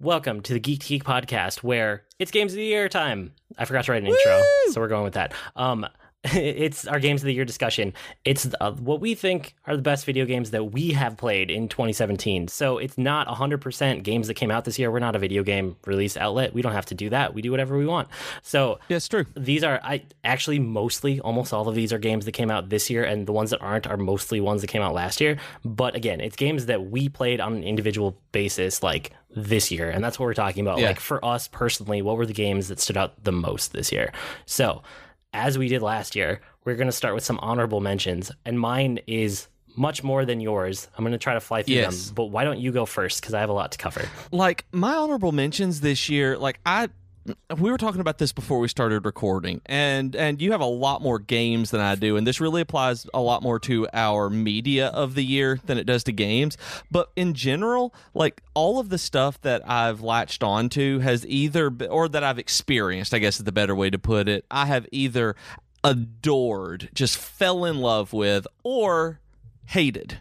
Welcome to the Geek to Geek podcast, where it's Games of the Year time. I forgot to write an intro, so we're going with that. Um, it's our Games of the Year discussion. It's uh, what we think are the best video games that we have played in 2017. So it's not 100% games that came out this year. We're not a video game release outlet. We don't have to do that. We do whatever we want. So Yeah, it's true. these are I actually mostly almost all of these are games that came out this year and the ones that aren't are mostly ones that came out last year but again it's games that we played on an individual basis like this year and that's what we're talking about Yeah. like for us personally what were the games that stood out the most this year so as we did last year we're going to start with some honorable mentions and mine is much more than yours i'm going to try to fly through Yes. them but why don't you go first because i have a lot to cover Like my honorable mentions this year, like I we were talking about this before we started recording and and you have a lot more games than I do and this really applies a lot more to our media of the year than it does to games. But in general like all of the stuff that I've latched onto has either or that I've experienced I guess is the better way to put it I have either adored just fell in love with or hated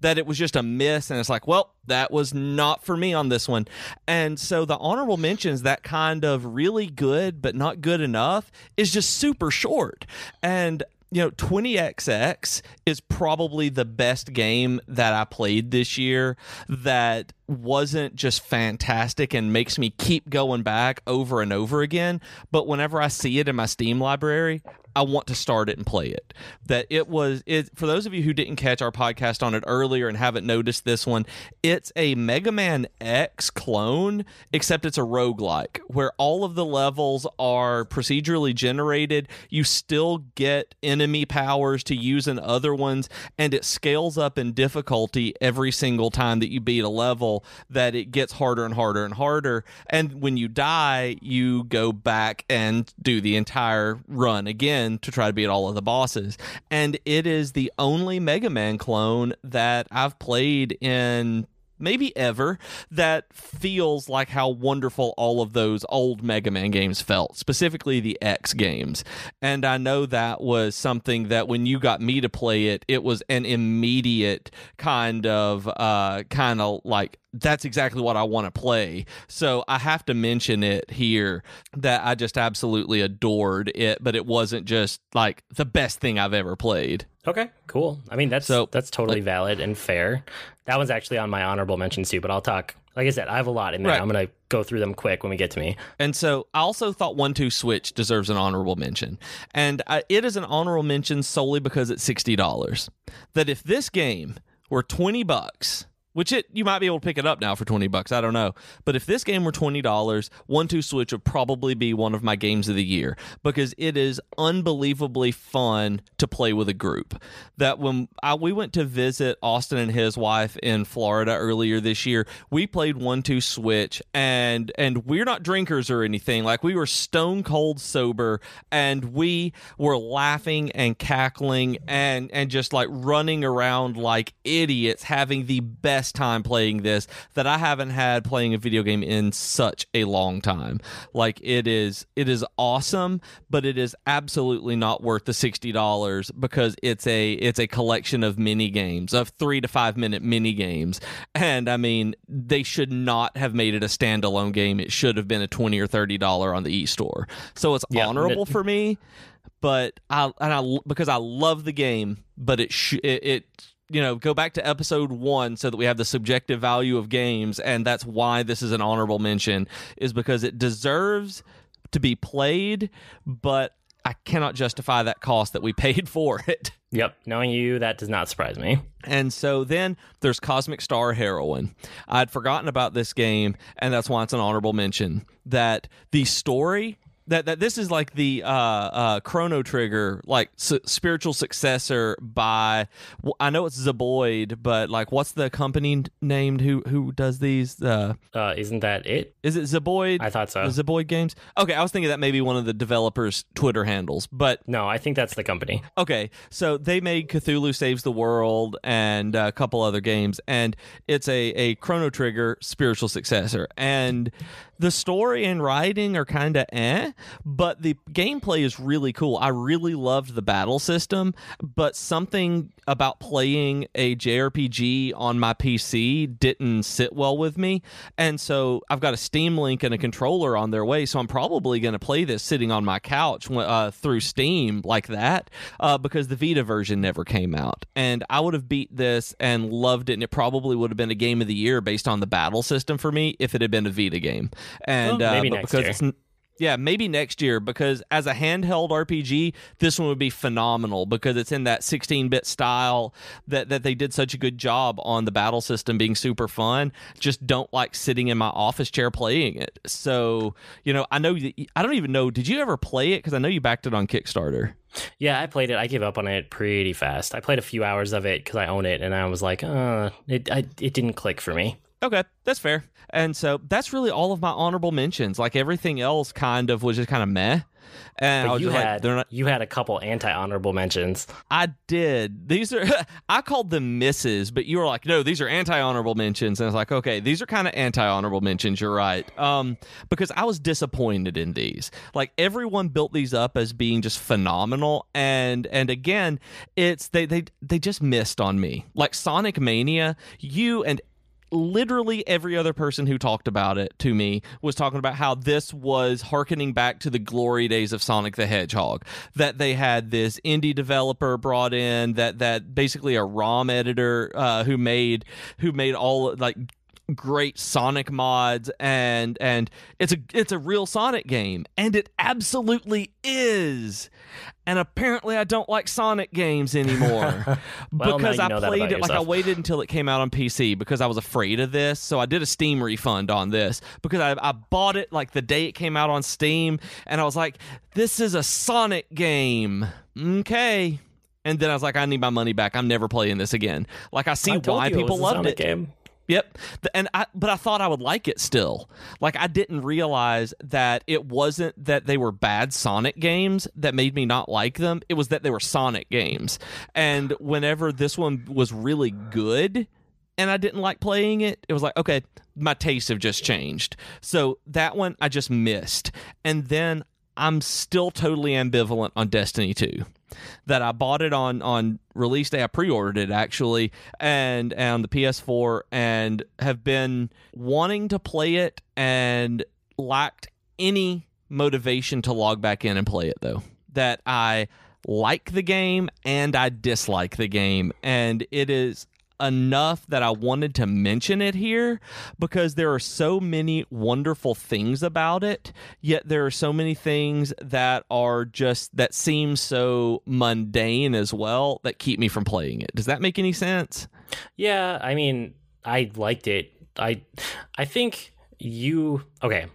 that it was just a miss and it's like well that was not for me on this one. And so the honorable mentions that kind of really good but not good enough is just super short. And you know 20xx is probably the best game that i played this year that wasn't just fantastic and makes me keep going back over and over again but whenever i see it in my steam library I want to start it and play it. That it was it for those of you who didn't catch our podcast on it earlier and haven't noticed this one, it's a Mega Man X clone, except it's a roguelike where all of the levels are procedurally generated. You still get enemy powers to use in other ones, and it scales up in difficulty every single time that you beat a level, that it gets harder and harder and harder. And when you die, you go back and do the entire run again to try to beat all of the bosses. And it is the only Mega Man clone that I've played in maybe ever that feels like how wonderful all of those old Mega Man games felt, specifically the X games. And I know that was something that when you got me to play it, it was an immediate kind of uh kind of like that's exactly what I want to play. So I have to mention it here that I just absolutely adored it, but it wasn't just like the best thing I've ever played. Okay, cool. I mean, that's So, that's totally valid and fair. That one's actually on my honorable mentions too, but I'll talk. Like I said, I have a lot in there. Right. I'm gonna go through them quick when we get to me. And so I also thought One Two Switch deserves an honorable mention, and uh, it is an honorable mention solely because it's sixty dollars. That if this game were twenty bucks, which it you might be able to pick it up now for twenty bucks, I don't know, but if this game were twenty dollars, One Two Switch would probably be one of my games of the year because it is unbelievably fun to play with a group. That when I, we went to visit Austin and his wife in Florida earlier this year, we played One Two Switch, and and we're not drinkers or anything. Like we were stone cold sober, and we were laughing and cackling and and just like running around like idiots, having the best time playing this that I haven't had playing a video game in such a long time. Like it is it is awesome, but it is absolutely not worth the sixty dollars because it's a it's a collection of mini games of three to five minute mini games, and I mean they should not have made it a standalone game. It should have been a twenty or thirty dollar on the e store. So it's Yeah, honorable it- for me, but I and I because I love the game, but it sh- it. it you know, go back to episode one so that we have the subjective value of games, and that's why this is an honorable mention, is because it deserves to be played, but I cannot justify that cost that we paid for it. Yep, knowing you, that does not surprise me. And so then there's Cosmic Star Heroine. I'd forgotten about this game, and that's why it's an honorable mention. That the story that that this is like the uh, uh, Chrono Trigger, like su- spiritual successor by well, I know it's Zeboyd, but like what's the company named who who does these? Uh, Uh, isn't that it? is it Zeboyd? I thought so. Zeboyd Games. Okay, I was thinking that may be one of the developers' Twitter handles, but No, I think that's the company. Okay, so they made Cthulhu Saves the World and a couple other games, and it's a, a Chrono Trigger spiritual successor. And the story and writing are kind of eh, but the gameplay is really cool. I really loved the battle system, but something about playing a JRPG on my PC didn't sit well with me. And so I've got a Steam Link and a controller on their way. So I'm probably going to play this sitting on my couch uh, through Steam like that uh, because the Vita version never came out. And I would have beat this and loved it. And it probably would have been a game of the year based on the battle system for me if it had been a Vita game. And well, maybe uh, next because year. Yeah, maybe next year because as a handheld RPG, this one would be phenomenal because it's in that 16-bit style that that they did such a good job on the battle system being super fun. Just don't like sitting in my office chair playing it. So, you know, I know I don't even know did you ever play it cuz I know you backed it on Kickstarter. Yeah, I played it. I gave up on it pretty fast. I played a few hours of it cuz I own it and I was like, "Uh, it I, it didn't click for me." Okay, that's fair. And so that's really all of my honorable mentions. Like everything else kind of was just kind of meh. And but you had like, not... you had a couple anti honorable mentions. I did. These are I called them misses, but you were like, no, these are anti honorable mentions. And I was like, okay, these are kind of anti honorable mentions. You're right. Um, because I was disappointed in these. Like everyone built these up as being just phenomenal, and and again, it's they they they just missed on me. Like Sonic Mania, you and literally every other person who talked about it to me was talking about how this was harkening back to the glory days of Sonic the Hedgehog. That they had this indie developer brought in that that basically a ROM editor uh, who made who made all like great Sonic mods and and it's a it's a real Sonic game and it absolutely is. And apparently I don't like Sonic games anymore well, because I played it like I waited until it came out on PC because I was afraid of this. So I did a Steam refund on this because I, I bought it like the day it came out on Steam and I was like this is a Sonic game. Okay. And then I was like, I need my money back. I'm never playing this again. Like I see I why people loved it. Game. Yep. And I but I thought I would like it still. Like I didn't realize that it wasn't that they were bad Sonic games that made me not like them. It was that they were Sonic games. And whenever this one was really good and I didn't like playing it, it was like, okay, my tastes have just changed. So that one I just missed. And then I'm still totally ambivalent on Destiny 2 that I bought it on on release day. I pre-ordered it actually, and, and on the PS4, and have been wanting to play it and lacked any motivation to log back in and play it though. That I like the game and I dislike the game, and it is enough that I wanted to mention it here because there are so many wonderful things about it, yet there are so many things that are just that seem so mundane as well that keep me from playing it. Does that make any sense? Yeah, I mean, I liked it. I I think you okay.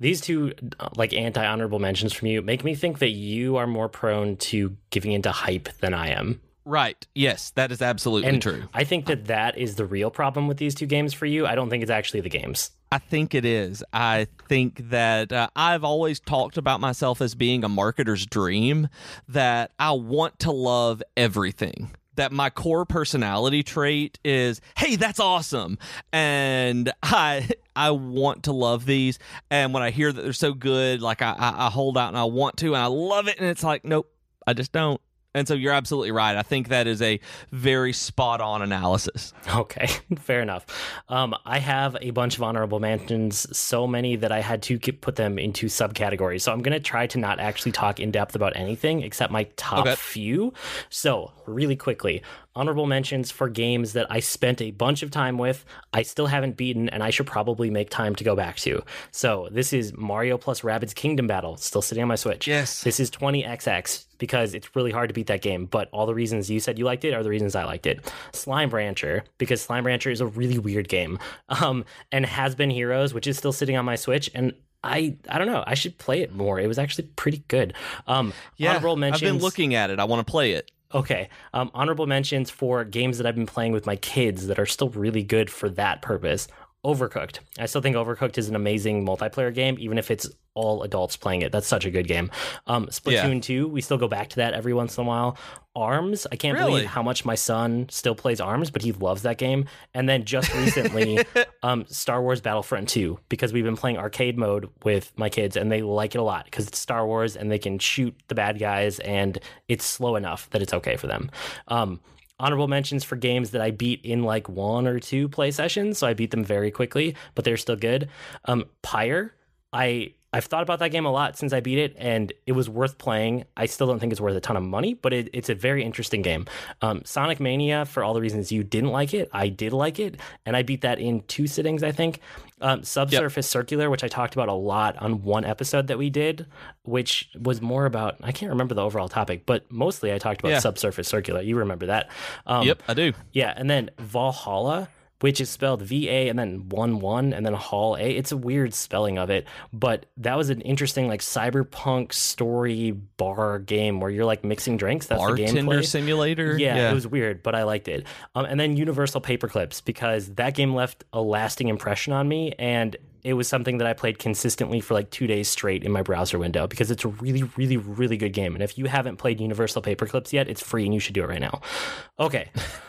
These two like anti honorable mentions from you make me think that you are more prone to giving into hype than I am. Right. Yes, that is absolutely and true. I think that that is the real problem with these two games for you. I don't think it's actually the games. I think it is. I think that uh, I've always talked about myself as being a marketer's dream, that I want to love everything. That my core personality trait is, hey, that's awesome, and I I want to love these. And when I hear that they're so good, like I, I, I hold out and I want to, and I love it, and it's like, nope, I just don't. And so you're absolutely right. I think that is a very spot on analysis. Okay, fair enough. Um, I have a bunch of honorable mentions, so many that I had to put them into subcategories. So I'm going to try to not actually talk in depth about anything except my top okay. few. So, really quickly, honorable mentions for games that I spent a bunch of time with, I still haven't beaten, and I should probably make time to go back to. So this is Mario plus Rabbids Kingdom Battle, still sitting on my Switch. Yes. This is 20XX because it's really hard to beat that game, but all the reasons you said you liked it are the reasons I liked it. Slime Rancher, because Slime Rancher is a really weird game. Um, and Has-Been Heroes, which is still sitting on my Switch, and I I don't know. I should play it more. It was actually pretty good. Um, yeah, honorable mentions. I've been looking at it. I want to play it. Okay. Um, honorable mentions for games that I've been playing with my kids that are still really good for that purpose. Overcooked. I still think Overcooked is an amazing multiplayer game, even if it's all adults playing it. That's such a good game. Um, Splatoon Yeah. 2, we still go back to that every once in a while. Arms, I can't Really? believe how much my son still plays Arms, but he loves that game. And then just recently, um, Star Wars Battlefront 2, because we've been playing arcade mode with my kids and they like it a lot because it's Star Wars and they can shoot the bad guys and it's slow enough that it's okay for them. Um, honorable mentions for games that I beat in like one or two play sessions, so I beat them very quickly, but they're still good. Um, Pyre, I I've thought about that game a lot since I beat it, and it was worth playing. I still don't think it's worth a ton of money, but it, it's a very interesting game. Um, Sonic Mania, for all the reasons you didn't like it, I did like it, and I beat that in two sittings, I think. Um, Subsurface Circular, which I talked about a lot on one episode that we did, which was more about I can't remember the overall topic, but mostly I talked about Yeah. Subsurface Circular. You remember that? Um, yep, I do. yeah, and then Valhalla, which is spelled V A and then one one and then Hall A. It's a weird spelling of it, but that was an interesting like cyberpunk story bar game where you're like mixing drinks. That's the Bartender gameplay. Simulator. Yeah, it was weird, but I liked it. Um, and then Universal Paperclips because that game left a lasting impression on me, and it was something that I played consistently for like two days straight in my browser window because it's a really, really, really good game. And if you haven't played Universal Paperclips yet, it's free and you should do it right now. Okay,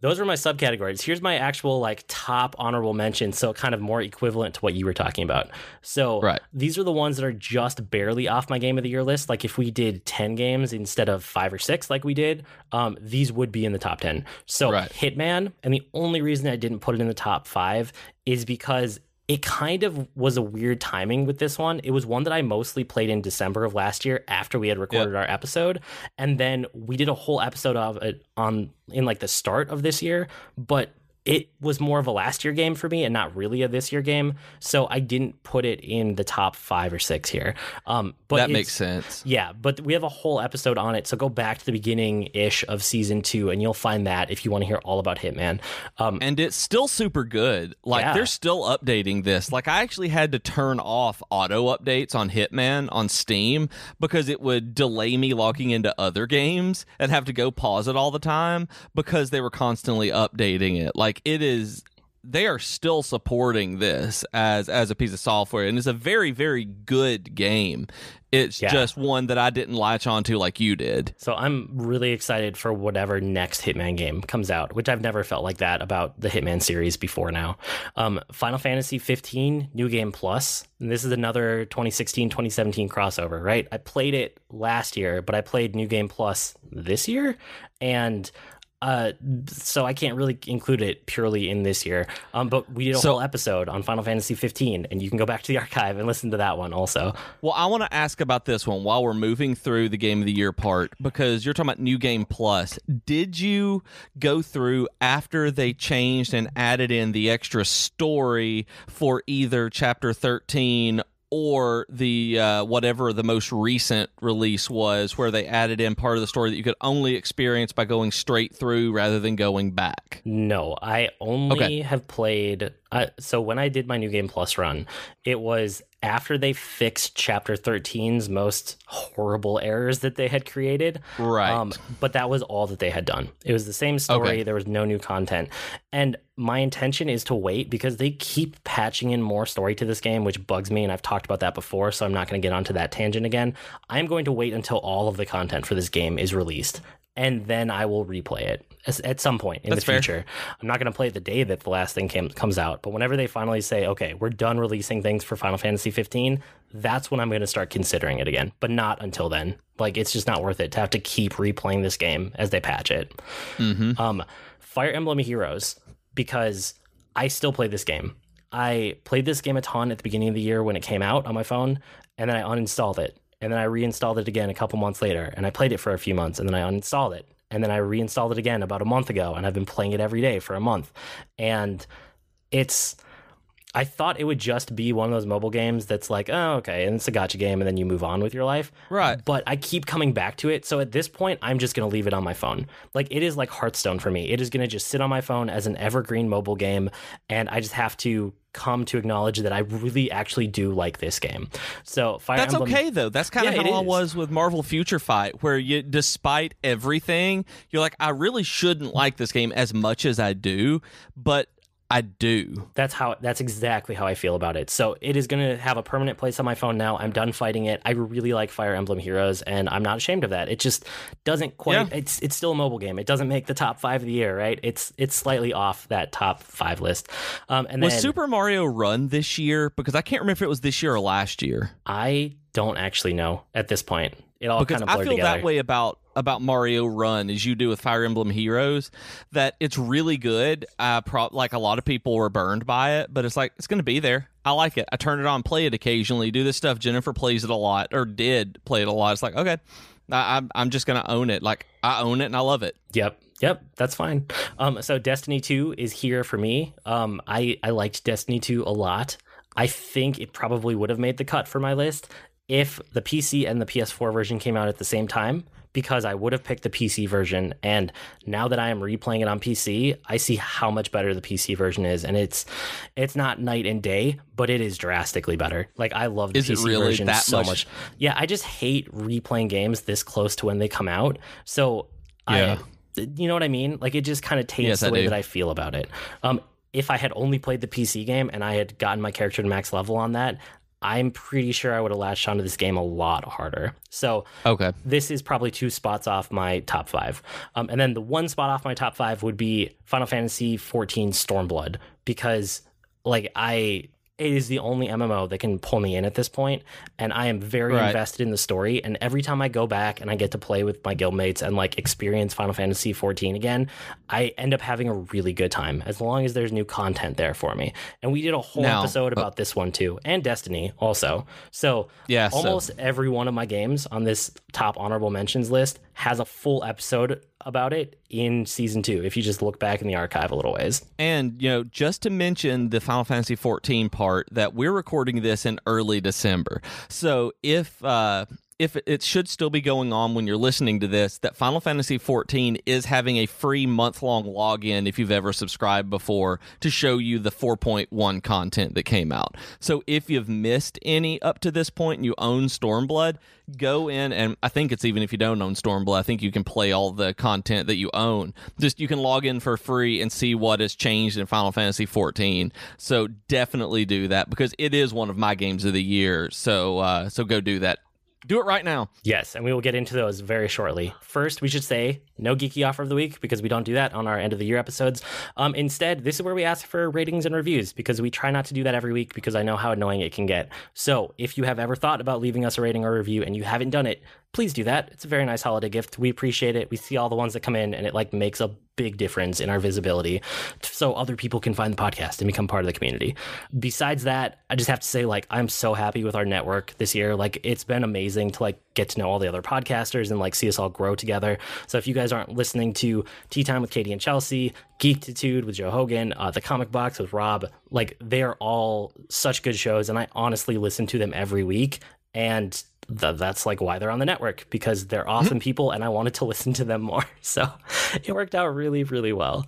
those were my subcategories. Here's my actual like top honorable mentions, so kind of more equivalent to what you were talking about. So Right. these are the ones that are just barely off my game of the year list. Like if we did 10 games instead of five or six, like we did, um, these would be in the top 10. So Right. Hitman, and the only reason I didn't put it in the top five is because it kind of was a weird timing with this one. It was one that I mostly played in December of last year after we had recorded our episode, and then we did a whole episode of it on in like the start of this year, but it was more of a last year game for me and not really a this year game. So I didn't put it in the top five or six here. Um, but that makes sense. yeah, but we have a whole episode on it. So go back to the beginning ish of season two and you'll find that if you want to hear all about Hitman. Um, and it's still super good. Like Yeah. they're still updating this. Like I actually had to turn off auto updates on Hitman on Steam because it would delay me logging into other games and have to go pause it all the time because they were constantly updating it. Like it is they are still supporting this as as a piece of software and it's a very very good game. It's Yeah. just one that I didn't latch onto like you did. So I'm really excited for whatever next Hitman game comes out, which I've never felt like that about the Hitman series before now. Um, Final Fantasy 15 New Game Plus. And this is another 2016 2017 crossover, right? I played it last year, but I played New Game Plus this year. And uh, so I can't really include it purely in this year. Um, but we did a So- whole episode on Final Fantasy 15, and you can go back to the archive and listen to that one also. Well, I want to ask about this one while we're moving through the game of the year part because you're talking about New Game Plus. Did you go through after they changed and added in the extra story for either Chapter 13 or the uh, whatever the most recent release was, where they added in part of the story that you could only experience by going straight through rather than going back? No, I only Okay. have played. Uh, so when I did my new game plus run, it was after they fixed Chapter 13's most horrible errors that they had created. Right. Um, but that was all that they had done. It was the same story. Okay. There was no new content. And my intention is to wait because they keep patching in more story to this game, which bugs me. And I've talked about that before. So I'm not going to get onto that tangent again. I'm going to wait until all of the content for this game is released. And then I will replay it at some point in That's the fair. future. I'm not going to play it the day that the last thing came, comes out. But whenever they finally say, okay, we're done releasing things for Final Fantasy 15, that's when I'm going to start considering it again. But not until then. Like, it's just not worth it to have to keep replaying this game as they patch it. Mm-hmm. Um, Fire Emblem Heroes, because I still play this game. I played this game a ton at the beginning of the year when it came out on my phone, and then I uninstalled it. And then I reinstalled it again a couple months later, and I played it for a few months, and then I uninstalled it. And then I reinstalled it again about a month ago, and I've been playing it every day for a month. And it's. I thought it would just be one of those mobile games that's like, oh, okay, and it's a gotcha game, and then you move on with your life. Right. But I keep coming back to it. So at this point, I'm just going to leave it on my phone. Like it is like Hearthstone for me. It is going to just sit on my phone as an evergreen mobile game. And I just have to come to acknowledge that I really actually do like this game. So Fire That's Emblem. okay though. That's kind of Yeah, how it I was with Marvel Future Fight, where you, despite everything, you're like, I really shouldn't like this game as much as I do, but I do. That's how that's exactly how I feel about it. So it is going to have a permanent place on my phone now. I'm done fighting it. I really like Fire Emblem Heroes and I'm not ashamed of that. It just doesn't quite Yeah. it's it's still a mobile game. It doesn't make the top 5 of the year, right? It's it's slightly off that top 5 list. Um and Was then Super Mario Run this year? Because I can't remember if it was this year or last year. I don't actually know at this point. It all because kind of I feel together. that way about about Mario Run as you do with Fire Emblem Heroes. That it's really good. I pro- like a lot of people were burned by it, but it's like it's going to be there. I like it. I turn it on, play it occasionally, do this stuff. Jennifer plays it a lot, or did play it a lot. It's like okay, I, I'm I'm just going to own it. Like I own it and I love it. Yep. Yep, that's fine. Um, so Destiny 2 is here for me. Um, I, I liked Destiny 2 a lot. I think it probably would have made the cut for my list if the PC and the PS4 version came out at the same time, because I would have picked the PC version. And now that I am replaying it on PC, I see how much better the PC version is, and it's it's not night and day, but it is drastically better. Like I love the Is PC really version so much? much. Yeah, I just hate replaying games this close to when they come out. So Yeah. I you know what I mean? Like it just kind of taints Yes, the I way do. that I feel about it. Um, if I had only played the PC game and I had gotten my character to max level on that, I'm pretty sure I would have latched onto this game a lot harder. So Okay. this is probably two spots off my top five. Um, and then the one spot off my top five would be Final Fantasy XIV Stormblood because, like, I it is the only MMO that can pull me in at this point, and I am very Right. invested in the story. And every time I go back and I get to play with my guildmates and like experience Final Fantasy XIV again, I end up having a really good time as long as there's new content there for me. And we did a whole Now- episode uh about this one too, and Destiny also. So Yeah, so- almost every one of my games on this top honorable mentions list has a full episode about it in season two. If you just look back in the archive a little ways. And you know, just to mention the Final Fantasy 14 part that we're recording this in early December. So if uh if it should still be going on when you're listening to this, that Final Fantasy 14 is having a free month long login if you've ever subscribed before to show you the 4.1 content that came out. So if you've missed any up to this point and you own Stormblood, go in and I think it's even if you don't own Stormblood, I think you can play all the content that you own. Just you can log in for free and see what has changed in Final Fantasy 14. So definitely do that because it is one of my games of the year. So uh, so go do that. Do it right now. Yes, and we will get into those very shortly. First, we should say no geeky offer of the week because we don't do that on our end of the year episodes. Um, instead, this is where we ask for ratings and reviews because we try not to do that every week because I know how annoying it can get. So, if you have ever thought about leaving us a rating or review and you haven't done it, please do that. It's a very nice holiday gift. We appreciate it. We see all the ones that come in and it like makes a big difference in our visibility so other people can find the podcast and become part of the community. Besides that, I just have to say like I'm so happy with our network this year. Like it's been amazing to like get to know all the other podcasters and like see us all grow together. So if you guys aren't listening to Tea Time with Katie and Chelsea, Geektitude with Joe Hogan, uh, The Comic Box with Rob, like they are all such good shows and I honestly listen to them every week and th- that's like why they're on the network because they're awesome people and I wanted to listen to them more. So it worked out really, really well.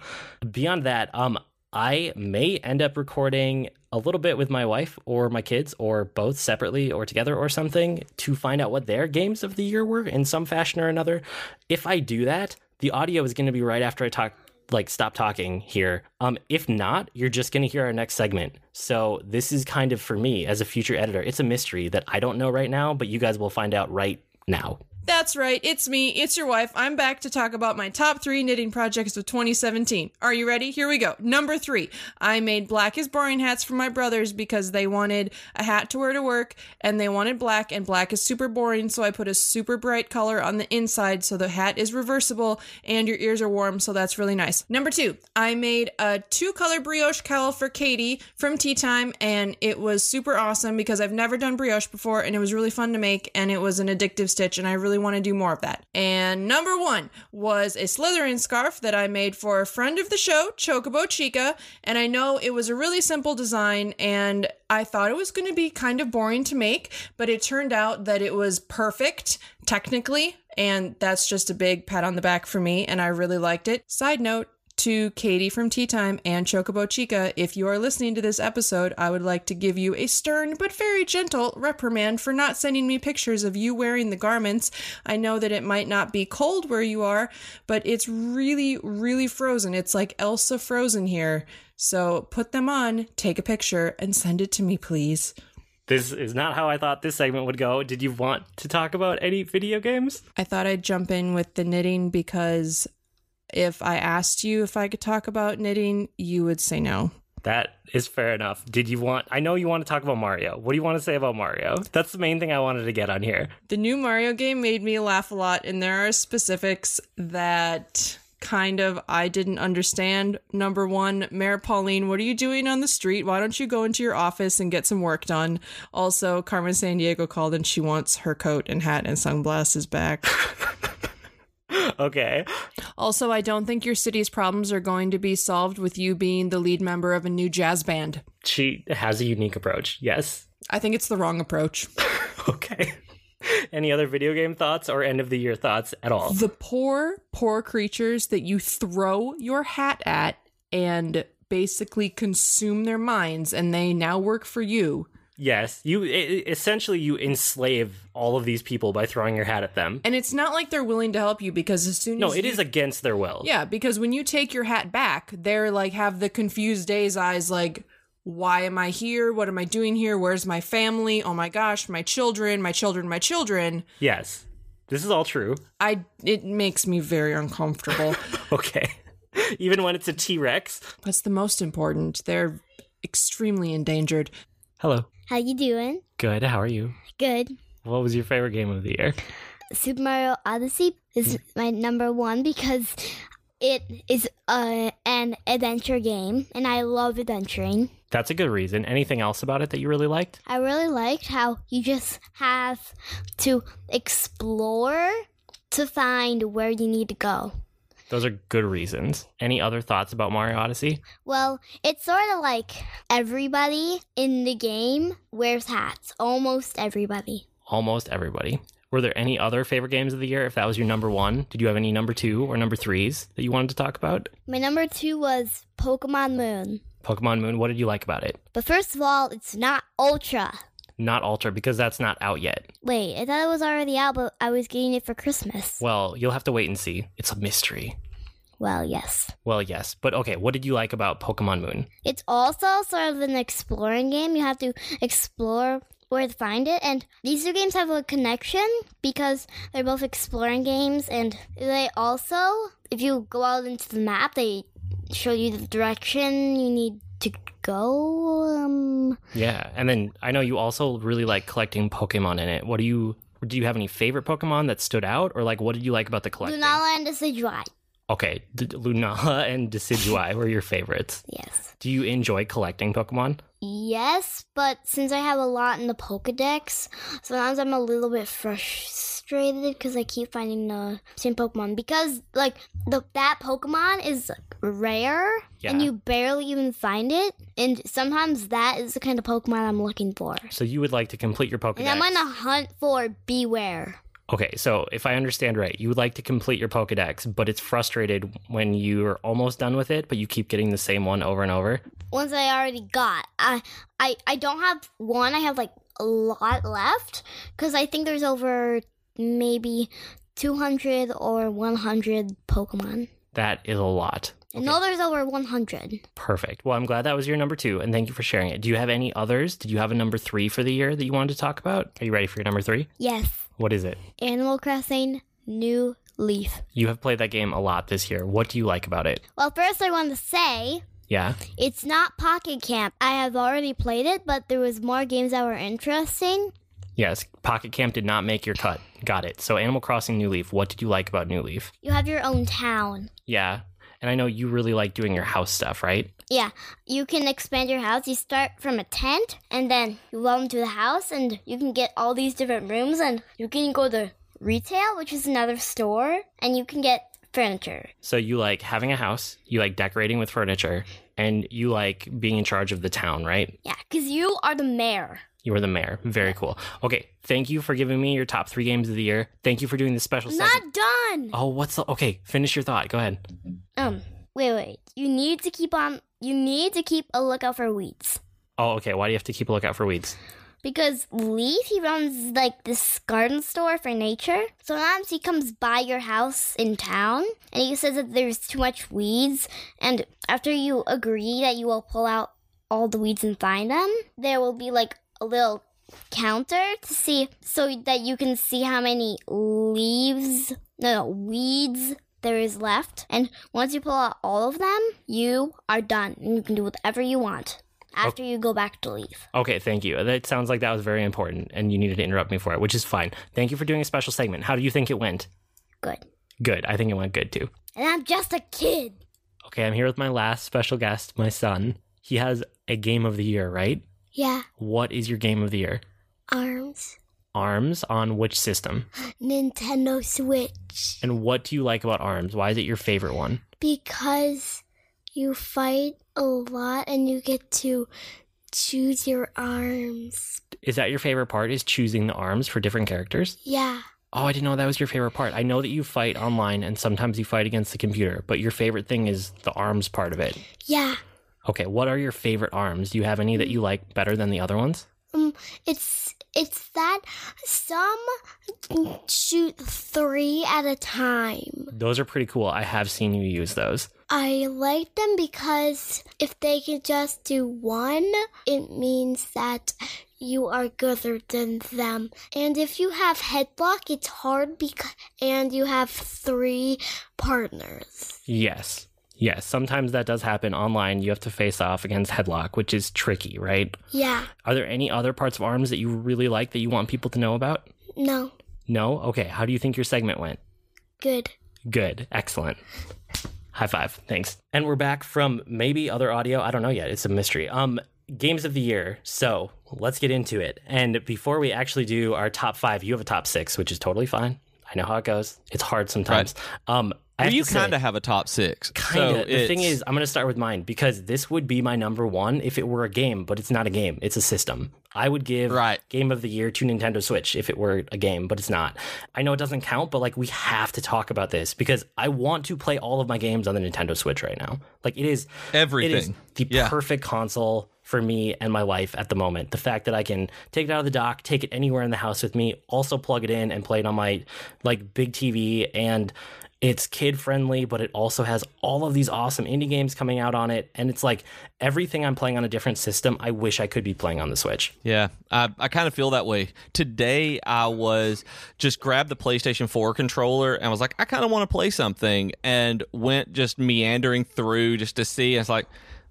Beyond that, um, I may end up recording a little bit with my wife or my kids or both separately or together or something to find out what their games of the year were in some fashion or another. If I do that, the audio is going to be right after I talk like stop talking here. Um if not, you're just going to hear our next segment. So this is kind of for me as a future editor. It's a mystery that I don't know right now, but you guys will find out right now. That's right, it's me, it's your wife. I'm back to talk about my top three knitting projects of 2017. Are you ready? Here we go. Number three, I made black as boring hats for my brothers because they wanted a hat to wear to work and they wanted black, and black is super boring, so I put a super bright color on the inside so the hat is reversible and your ears are warm, so that's really nice. Number two, I made a two color brioche cowl for Katie from Tea Time, and it was super awesome because I've never done brioche before and it was really fun to make and it was an addictive stitch and I really want to do more of that. And number one was a Slytherin scarf that I made for a friend of the show, Chocobo Chica, and I know it was a really simple design and I thought it was going to be kind of boring to make, but it turned out that it was perfect technically, and that's just a big pat on the back for me, and I really liked it. Side note, To Katie from Tea Time and Chocobo Chica, if you are listening to this episode, I would like to give you a stern but very gentle reprimand for not sending me pictures of you wearing the garments. I know that it might not be cold where you are, but it's really, really frozen. It's like Elsa frozen here. So put them on, take a picture, and send it to me, please. This is not how I thought this segment would go. Did you want to talk about any video games? I thought I'd jump in with the knitting because if I asked you if I could talk about knitting, you would say no. That is fair enough. Did you want? I know you want to talk about Mario. What do you want to say about Mario? That's the main thing I wanted to get on here. The new Mario game made me laugh a lot, and there are specifics that kind of I didn't understand. Number one, Mayor Pauline, what are you doing on the street? Why don't you go into your office and get some work done? Also, Carmen Sandiego called and she wants her coat and hat and sunglasses back. okay. Also, I don't think your city's problems are going to be solved with you being the lead member of a new jazz band. She has a unique approach. Yes. I think it's the wrong approach. okay. Any other video game thoughts or end of the year thoughts at all? The poor, poor creatures that you throw your hat at and basically consume their minds and they now work for you. Yes, you essentially you enslave all of these people by throwing your hat at them. And it's not like they're willing to help you because as soon no, as it you, is against their will. Yeah, because when you take your hat back, they're like have the confused days eyes like why am I here? What am I doing here? Where's my family? Oh my gosh, my children, my children, my children. Yes. This is all true. I it makes me very uncomfortable. okay. Even when it's a T-Rex. That's the most important. They're extremely endangered. Hello. How you doing? Good. How are you? Good. What was your favorite game of the year? Super Mario Odyssey is my number one because it is uh, an adventure game, and I love adventuring. That's a good reason. Anything else about it that you really liked? I really liked how you just have to explore to find where you need to go. Those are good reasons. Any other thoughts about Mario Odyssey? Well, it's sort of like everybody in the game wears hats. Almost everybody. Almost everybody. Were there any other favorite games of the year? If that was your number one, did you have any number two or number threes that you wanted to talk about? My number two was Pokemon Moon. Pokemon Moon, what did you like about it? But first of all, it's not Ultra. Not Ultra because that's not out yet. Wait, I thought it was already out, but I was getting it for Christmas. Well, you'll have to wait and see. It's a mystery. Well, yes. Well, yes. But okay, what did you like about Pokemon Moon? It's also sort of an exploring game. You have to explore where to find it. And these two games have a connection because they're both exploring games. And they also, if you go out into the map, they show you the direction you need to go. Um, Yeah, and then I know you also really like collecting Pokemon in it. What do you do? You have any favorite Pokemon that stood out, or like what did you like about the collecting? Lunala and Decidueye. Okay, D- Lunala and Decidueye were your favorites. Yes. Do you enjoy collecting Pokemon? Yes, but since I have a lot in the Pokedex, sometimes I'm a little bit frustrated because I keep finding the same Pokemon. Because like the that Pokemon is rare and you barely even find it, and sometimes that is the kind of Pokemon I'm looking for. So you would like to complete your Pokedex? And I'm on a hunt for Bewear. Okay, so if I understand right, you would like to complete your Pokedex, but it's frustrated when you're almost done with it, but you keep getting the same one over and over. Ones I already got. I I I don't have one. I have like a lot left because I think there's over maybe 200 or 100 Pokemon. That is a lot. I know there's over 100. Perfect. Well, I'm glad that was your number two, and thank you for sharing it. Do you have any others? Did you have a number three for the year that you wanted to talk about? Are you ready for your number three? Yes. What is it? Animal Crossing New Leaf. You have played that game a lot this year. What do you like about it? Well, first I want to say Yeah. it's not Pocket Camp. I have already played it, but there was more games that were interesting. Yes. Pocket Camp did not make your cut. Got it. So, Animal Crossing New Leaf. What did you like about New Leaf? You have your own town. Yeah. And I know you really like doing your house stuff, right? Yeah, you can expand your house. You start from a tent, and then you go to the house, and you can get all these different rooms, and you can go to retail, which is another store, and you can get furniture. So, you like having a house, you like decorating with furniture, and you like being in charge of the town, right? Yeah, because you are the mayor. You were the mayor. Very cool. Okay. Thank you for giving me your top three games of the year. Thank you for doing this special segment. Not done. Oh, what's the. Okay, finish your thought. Go ahead. Um, wait, wait. You need to keep on. You need to keep a lookout for weeds Oh, okay. Why do you have to keep a lookout for weeds? because Leif he runs like this garden store for nature. So, sometimes he comes by your house in town and he says that there's too much weeds. And after you agree that you will pull out all the weeds and find them, there will be like a little counter to see so that you can see how many leaves, no, no weeds there is left. And once you pull out all of them, you are done and you can do whatever you want after you go back to Leif. Okay, thank you. That sounds like that was very important, and you needed to interrupt me for it, which is fine. Thank you for doing a special segment. How do you think it went? Good. Good. I think it went good too. And I'm just a kid. Okay, I'm here with my last special guest, my son. He has a game of the year, right? Yeah. What is your game of the year? Arms. Arms on which system? Nintendo Switch. And what do you like about Arms? Why is it your favorite one? Because you fight a lot and you get to choose your arms. Is that your favorite part? Is choosing the arms for different characters? Yeah. Oh, I didn't know that was your favorite part. I know that you fight online and sometimes you fight against the computer, but your favorite thing is the arms part of it. Yeah. Okay, what are your favorite arms? Do you have any that you like better than the other ones? Um it's it's that some shoot 3 at a time. Those are pretty cool. I have seen you use those. I like them because if they can just do one, it means that you are gooder than them. And if you have Headlok, it's hard because and you have three partners. Yes. Yes, sometimes that does happen online. You have to face off against Headlok, which is tricky, right? Yeah. Are there any other parts of arms that you really like that you want people to know about? No. No? Okay, how do you think your segment went? Good. Good. Excellent. High five. Thanks. And we're back from maybe other audio. I don't know yet. It's a mystery. Um, games of the year. So let's get into it. And before we actually do our top five, you have a top six, which is totally fine. I know how it goes. It's hard sometimes. Right. Um, I Well, you kind of have a top six. Kind of. So the thing is, I'm going to start with mine because this would be my number one if it were a game, but it's not a game. It's a system. I would give Right. Game of the Year to Nintendo Switch if it were a game, but it's not. I know it doesn't count, but like we have to talk about this because I want to play all of my games on the Nintendo Switch right now. Like it is everything. It is the Yeah. perfect console for me and my life at the moment. The fact that I can take it out of the dock, take it anywhere in the house with me, also plug it in and play it on my like big TV and it's kid friendly, but it also has all of these awesome indie games coming out on it. And it's like everything I'm playing on a different system, I wish I could be playing on the Switch. Yeah, I, I kind of feel that way. Today, I was just grabbed the PlayStation 4 controller and was like, I kind of want to play something, and went just meandering through just to see. And it's like,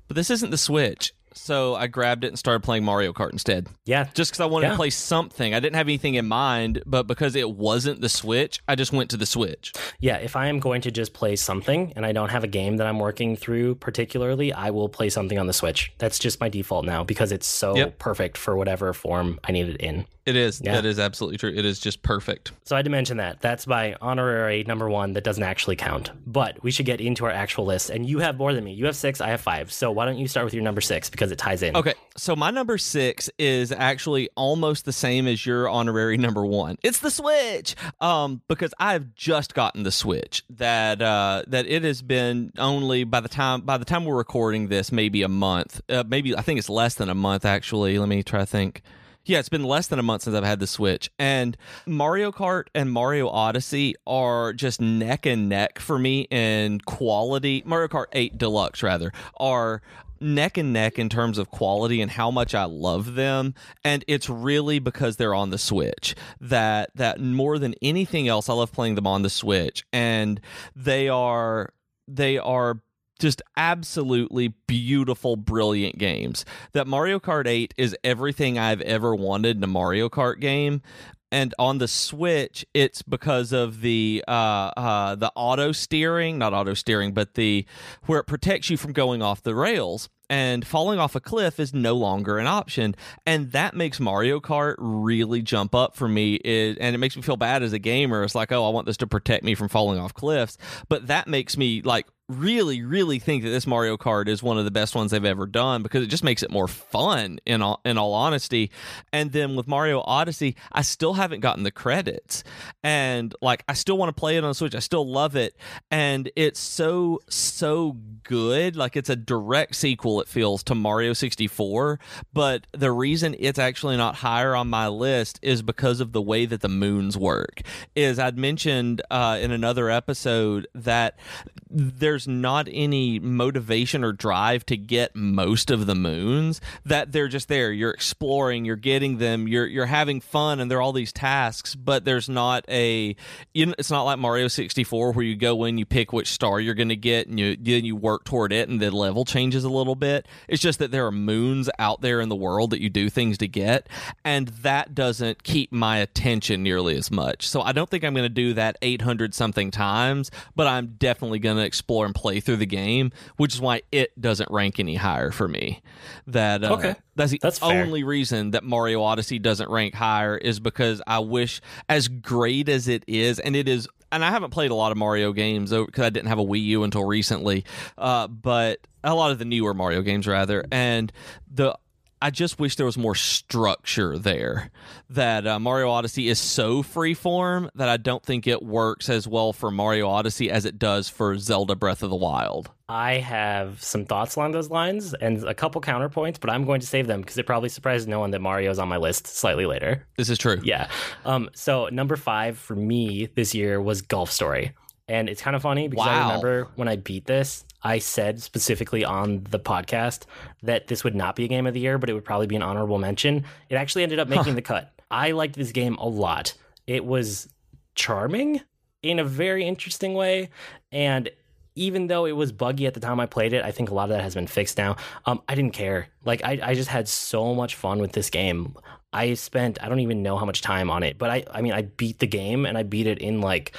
but this isn't the Switch. So I grabbed it and started playing Mario Kart instead. Yeah. Just because I wanted Yeah. to play something. I didn't have anything in mind, but because it wasn't the Switch, I just went to the Switch. Yeah, if I am going to just play something and I don't have a game that I'm working through particularly, I will play something on the Switch. That's just my default now because it's so Yep. perfect for whatever form I need it in. It is. Yeah. That is absolutely true. It is just perfect. So I had to mention that. That's my honorary number one that doesn't actually count. But we should get into our actual list. And you have more than me. You have six, I have five. So why don't you start with your number six because it ties in. Okay, so my number six is actually almost the same as your honorary number one. It's the Switch, um, because I've just gotten the Switch. That uh, that it has been only by the time by the time we're recording this, maybe a month. Uh, maybe I think it's less than a month actually. Let me try to think. Yeah, it's been less than a month since I've had the Switch. And Mario Kart and Mario Odyssey are just neck and neck for me in quality. Mario Kart 8 Deluxe, rather, are neck and neck in terms of quality and how much I love them. And it's really because they're on the Switch that that more than anything else, I love playing them on the Switch. And they are they are just absolutely beautiful, brilliant games. That Mario Kart 8 is everything I've ever wanted in a Mario Kart game. And on the Switch, it's because of the uh, uh, the auto steering, not auto steering, but the where it protects you from going off the rails. And falling off a cliff is no longer an option, and that makes Mario Kart really jump up for me. It, and it makes me feel bad as a gamer. It's like, oh, I want this to protect me from falling off cliffs, but that makes me like really, really think that this Mario Kart is one of the best ones they've ever done because it just makes it more fun. In all, in all honesty, and then with Mario Odyssey, I still haven't gotten the credits, and like I still want to play it on Switch. I still love it, and it's so so good. Like it's a direct sequel. It feels to Mario sixty four, but the reason it's actually not higher on my list is because of the way that the moons work. Is I'd mentioned uh, in another episode that there's not any motivation or drive to get most of the moons that they're just there. You're exploring you're getting them you're you're having fun and there are all these tasks but there's not a you know, it's not like Mario 64 where you go in you pick which star you're going to get and you then you work toward it and the level changes a little bit. It's just that there are moons out there in the world that you do things to get and that doesn't keep my attention nearly as much. So I don't think I'm going to do that 800 something times but I'm definitely going to explore and play through the game, which is why it doesn't rank any higher for me. That uh, Okay. that's the That's fair. only reason that Mario Odyssey doesn't rank higher is because I wish, as great as it is, and it is. And I haven't played a lot of Mario games because I didn't have a Wii U until recently, uh, but a lot of the newer Mario games rather. And the I just wish there was more structure there. That uh, Mario Odyssey is so freeform that I don't think it works as well for Mario Odyssey as it does for Zelda Breath of the Wild. I have some thoughts along those lines and a couple counterpoints, but I'm going to save them because it probably surprises no one that Mario's on my list slightly later. This is true. Yeah. Um, so number five for me this year was Golf Story. And it's kind of funny because I remember when I beat this, I said specifically on the podcast that this would not be a game of the year, but it would probably be an honorable mention. It actually ended up making the cut. I liked this game a lot. It was charming in a very interesting way. And even though it was buggy at the time I played it, I think a lot of that has been fixed now. Um, I didn't care. Like I, I just had so much fun with this game. I spent I don't even know how much time on it, but I I mean I beat the game and I beat it in like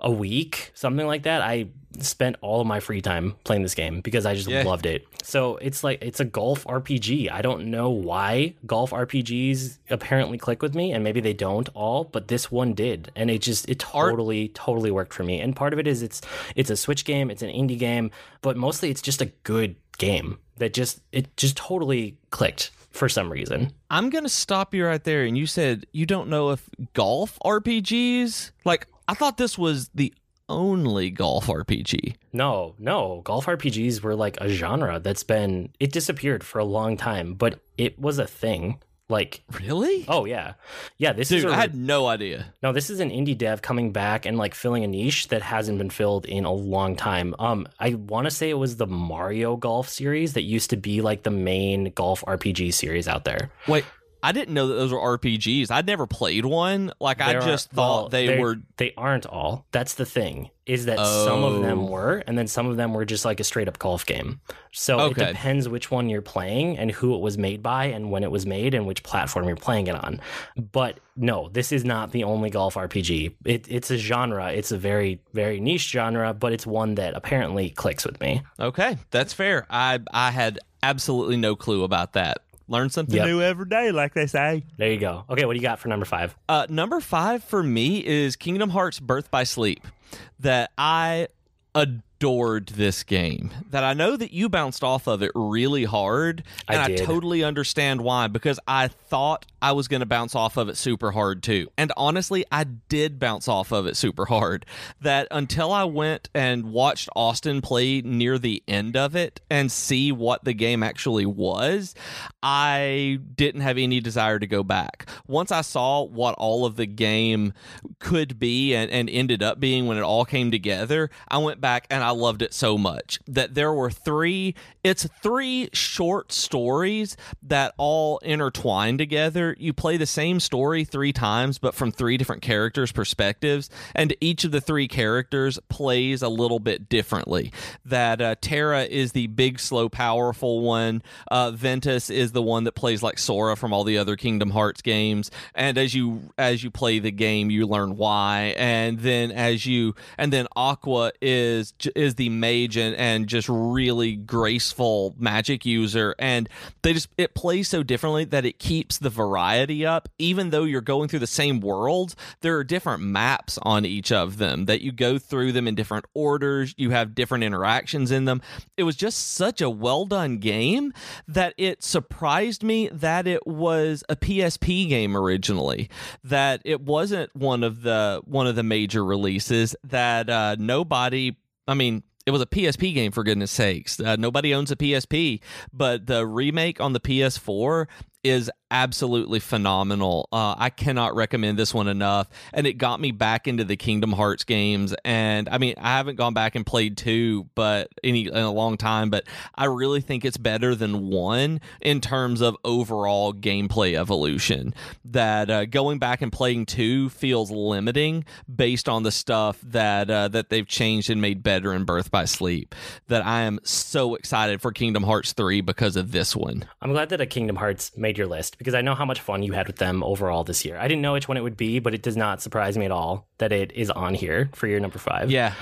a week, something like that. I spent all of my free time playing this game because I just Yeah. loved it. So it's like it's a golf RPG. I don't know why golf RPGs apparently click with me, and maybe they don't all, but this one did, and it just it Art- totally totally worked for me. And part of it is it's it's a Switch game, it's an indie game, but mostly it's just a good game that just it just totally clicked for some reason. I'm going to stop you right there. And you said you don't know if golf RPGs, like, I thought this was the only golf RPG. No, no. Golf RPGs were like a genre that's been it disappeared for a long time, but it was a thing. Like, Really? oh yeah. Yeah, this is Dude, a, I had no idea. No, this is an indie dev coming back and like filling a niche that hasn't been filled in a long time. Um I want to say it was the Mario Golf series that used to be like the main golf RPG series out there. Wait, I didn't know that those were RPGs. I'd never played one. Like, I There are- just thought well, they were. They aren't all. That's the thing. Is that some of them Oh. were, and then some of them were just like a straight up golf game. So Okay. it depends which one you're playing and who it was made by and when it was made and which platform you're playing it on. But no, this is not the only golf RPG. It, it's a genre. It's a very very niche genre, but it's one that apparently clicks with me. Okay, that's fair. I I had absolutely no clue about that. Learn something Yep. new every day, like they say. There you go. Okay, what do you got for number five? Uh, number five for me is Kingdom Hearts Birth by Sleep. That I adored this game. That I know that you bounced off of it really hard. And I, did. totally understand why, because I thought I was going to bounce off of it super hard too. And honestly, I did bounce off of it super hard. That until I went and watched Austin play near the end of it and see what the game actually was, I didn't have any desire to go back. Once I saw what all of the game could be and, and ended up being when it all came together, I went back and I loved it so much that there were three, it's three short stories that all intertwine together. You play the same story three times, but from three different characters' perspectives, and each of the three characters plays a little bit differently. That uh, Terra is the big, slow, powerful one. Uh, Ventus is the one that plays like Sora from all the other Kingdom Hearts games. And as you as you play the game, you learn why. And then as you and then Aqua is is the mage and, and just really graceful magic user, and they just it plays so differently that it keeps the variety up. Even though you're going through the same worlds, there are different maps on each of them that you go through them in different orders. You have different interactions in them. It was just such a well done game that it surprised me that it was a PSP game originally. That it wasn't one of the one of the major releases. That uh, nobody. I mean, it was a PSP game for goodness sakes. Uh, nobody owns a PSP, but the remake on the PS4 is absolutely phenomenal. Uh, I cannot recommend this one enough. And it got me back into the Kingdom Hearts games. And I mean, I haven't gone back and played two, but any in a long time. But I really think it's better than one in terms of overall gameplay evolution. That uh, going back and playing two feels limiting based on the stuff that uh, that they've changed and made better in Birth by Sleep. That I am so excited for Kingdom Hearts three because of this one. I'm glad that a Kingdom Hearts made your list because I know how much fun you had with them overall this year. I didn't know which one it would be, but it does not surprise me at all that it is on here for your number five. Yeah,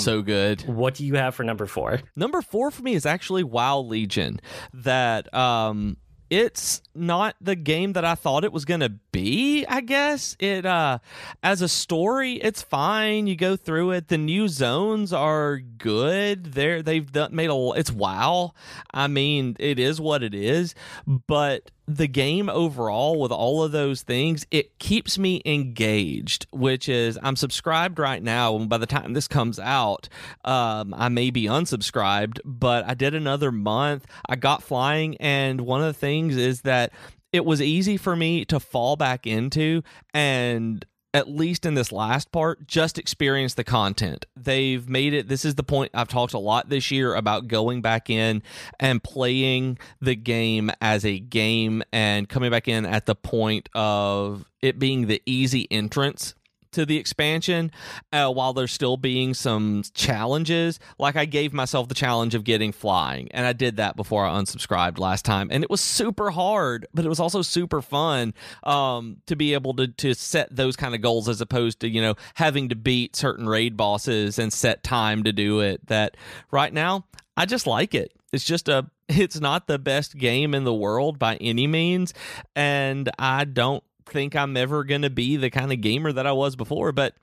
so good. What do you have for number four? Number four for me is actually WoW Legion. That um it's not the game that I thought it was going to be, I guess. It uh as a story, it's fine. You go through it. The new zones are good. They're they've done, made a it's wow. I mean, it is what it is, but the game overall with all of those things it keeps me engaged which is i'm subscribed right now and by the time this comes out um, i may be unsubscribed but i did another month. I got flying and one of the things is that it was easy for me to fall back into and at least in this last part, just experience the content. They've made it. This is the point I've talked a lot this year about going back in and playing the game as a game and coming back in at the point of it being the easy entrance to the expansion uh, while there's still being some challenges. Like I gave myself the challenge of getting flying, and I did that before I unsubscribed last time, and it was super hard, but it was also super fun um, to be able to to set those kind of goals as opposed to you know having to beat certain raid bosses and set time to do it. That right now I just like it. It's just a it's not the best game in the world by any means and I don't think I'm ever going to be the kind of gamer that I was before, but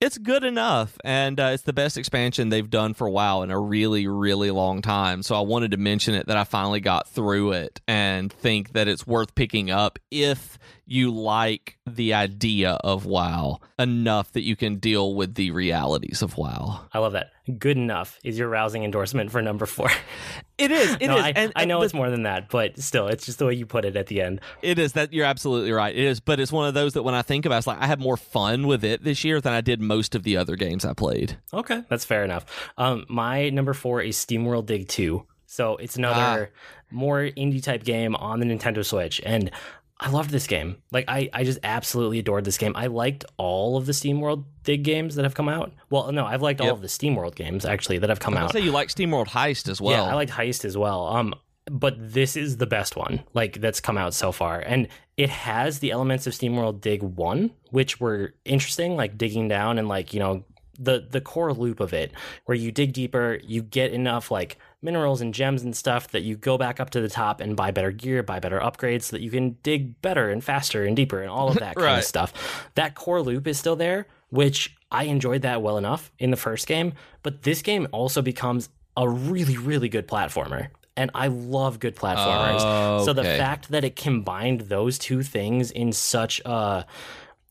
it's good enough and uh, it's the best expansion they've done for a while in a really really long time. So i wanted to mention it that i finally got through it and think that it's worth picking up if you like the idea of WoW enough that you can deal with the realities of WoW. I love that. Good enough is your rousing endorsement for number four. It is. It no, is. I, and, I know and it's more than that, but still, it's just the way you put it at the end. It is that you're absolutely right. It is, but it's one of those that when I think about, it, it's like I had more fun with it this year than I did most of the other games I played. Okay, that's fair enough. Um, my number four is SteamWorld Dig Two. So it's another ah. more indie type game on the Nintendo Switch, and I loved this game. Like I, I just absolutely adored this game. I liked all of the SteamWorld Dig games that have come out. Well, no, I've liked all of the SteamWorld games actually that have come out. Say you like SteamWorld Heist as well. Yeah, I liked Heist as well. Um, but this is the best one like that's come out so far, and it has the elements of SteamWorld Dig One, which were interesting, like digging down and like you know the the core loop of it, where you dig deeper, you get enough like minerals and gems and stuff that you go back up to the top and buy better gear, buy better upgrades so that you can dig better and faster and deeper and all of that kind of stuff. That core loop is still there, which I enjoyed that well enough in the first game, but this game also becomes a really, really good platformer. And I love good platformers. okay. So the fact that it combined those two things in such a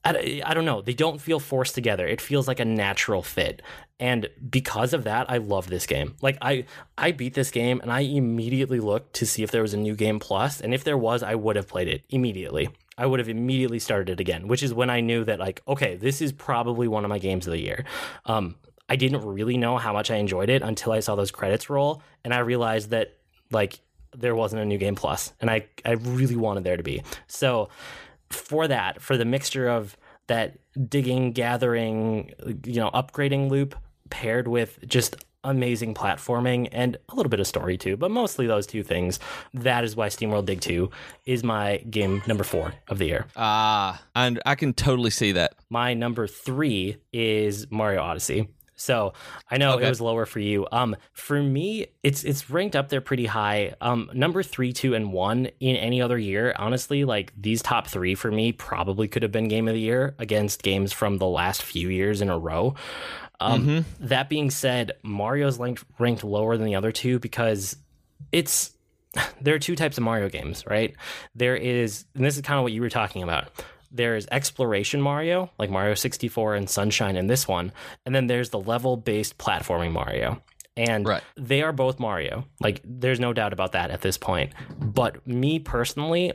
I, I don't know. They don't feel forced together. It feels like a natural fit. And because of that, I love this game. Like I I beat this game and I immediately looked to see if there was a new game plus, and if there was, I would have played it immediately. I would have immediately started it again, which is when I knew that like, okay, this is probably one of my games of the year. Um, I didn't really know how much I enjoyed it until I saw those credits roll, and I realized that like there wasn't a new game plus, and I I really wanted there to be. So for that, for the mixture of that digging, gathering, you know, upgrading loop paired with just amazing platforming and a little bit of story too, but mostly those two things. That is why SteamWorld Dig 2 is my game number four of the year. Ah, uh, and I can totally see that. My number three is Mario Odyssey. So I know Okay. it was lower for you. Um, for me, it's it's ranked up there pretty high. Um, number three, two, and one in any other year. Honestly, like these top three for me probably could have been game of the year against games from the last few years in a row. Um, That being said, Mario's ranked ranked lower than the other two because it's there are two types of Mario games, right? There is, and this is kind of what you were talking about. There's exploration Mario, like Mario 64 and Sunshine in this one, and then there's the level based platforming Mario. And Right. they are both Mario. Like, there's no doubt about that at this point. But me personally,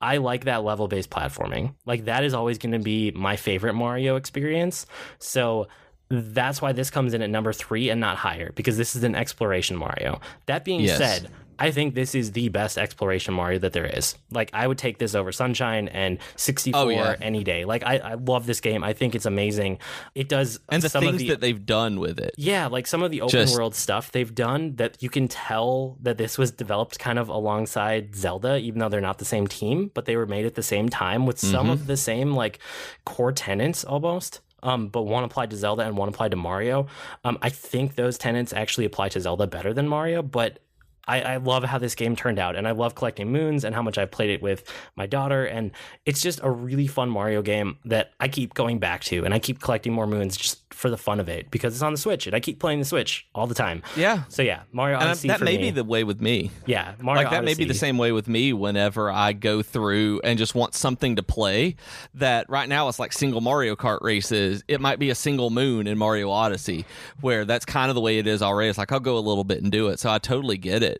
I like that level based platforming. Like, that is always going to be my favorite Mario experience. So, that's why this comes in at number three and not higher because this is an exploration Mario. That being Yes. said, I think this is the best exploration Mario that there is. Like, I would take this over Sunshine and 64 Oh, yeah. any day. Like, I, I love this game. I think it's amazing. It does And the some of things the, that they've done with it. yeah, like some of the open Just- world stuff they've done that you can tell that this was developed kind of alongside Zelda, even though they're not the same team, but they were made at the same time with some Mm-hmm. of the same like core tenants almost. Um, but one applied to Zelda and one applied to Mario. Um, I think those tenants actually apply to Zelda better than Mario, but I, I love how this game turned out, and I love collecting moons and how much I've played it with my daughter, and it's just a really fun Mario game that I keep going back to, and I keep collecting more moons just for the fun of it because it's on the Switch, and I keep playing the Switch all the time. Yeah. So yeah, Mario And Odyssey that may me. be the way with me. yeah, Mario like that may be the same way with me whenever I go through and just want something to play. That right now it's like single Mario Kart races. It might be a single moon in Mario Odyssey, where that's kind of the way it is already. It's like I'll go a little bit and do it. So I totally get it.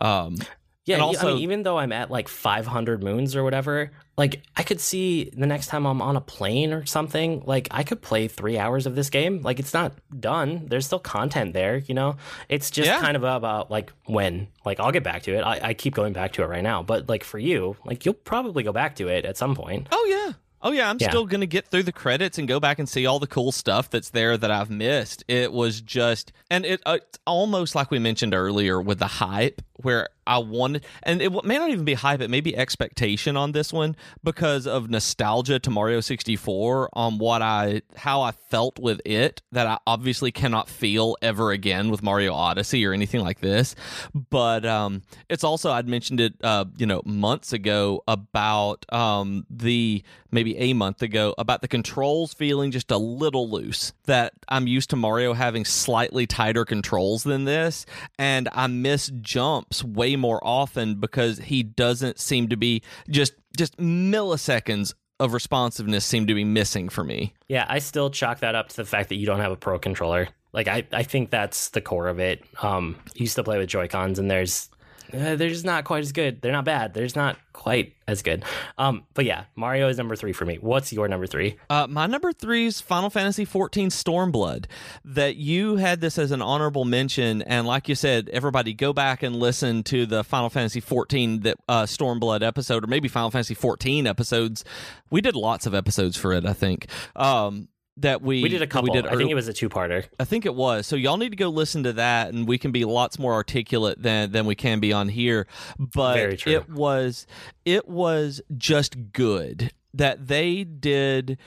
Um, Yeah, And and I also- mean, even though I'm at like 500 moons or whatever, like I could see the next time I'm on a plane or something, like I could play three hours of this game. Like it's not done. There's still content there, you know. It's just Yeah. kind of about like when. Like I'll get back to it. I, I keep going back to it right now. But like for you, like you'll probably go back to it at some point. Oh yeah. Oh yeah, I'm Yeah. still going to get through the credits and go back and see all the cool stuff that's there that I've missed. It was just and it uh, it's almost like we mentioned earlier with the hype where I wanted and it may not even be hype, it may be expectation on this one because of nostalgia to Mario 64 on what I how I felt with it that I obviously cannot feel ever again with Mario Odyssey or anything like this. But um it's also I'd mentioned it uh you know months ago about um the maybe a month ago about the controls feeling just a little loose that I'm used to Mario having slightly tighter controls than this and I miss way more often because he doesn't seem to be just just milliseconds of responsiveness seem to be missing for me. Yeah, I still chalk that up to the fact that you don't have a pro controller. Like I, I think that's the core of it. Um, used to play with Joy Cons, and there's they're just not quite as good. They're not bad. They're just not quite as good. Um, but yeah, Mario is number three for me. What's your number three? Uh, my number three is Final Fantasy XIV Stormblood. That you had this as an honorable mention, and like you said, everybody go back and listen to the Final Fantasy XIV that uh, Stormblood episode, or maybe Final Fantasy XIV episodes. We did lots of episodes for it, I think. Um, that we We did a couple. We did I think it was a two-parter. I think it was. So y'all need to go listen to that, and we can be lots more articulate than than we can be on here. But it was it was just good that they did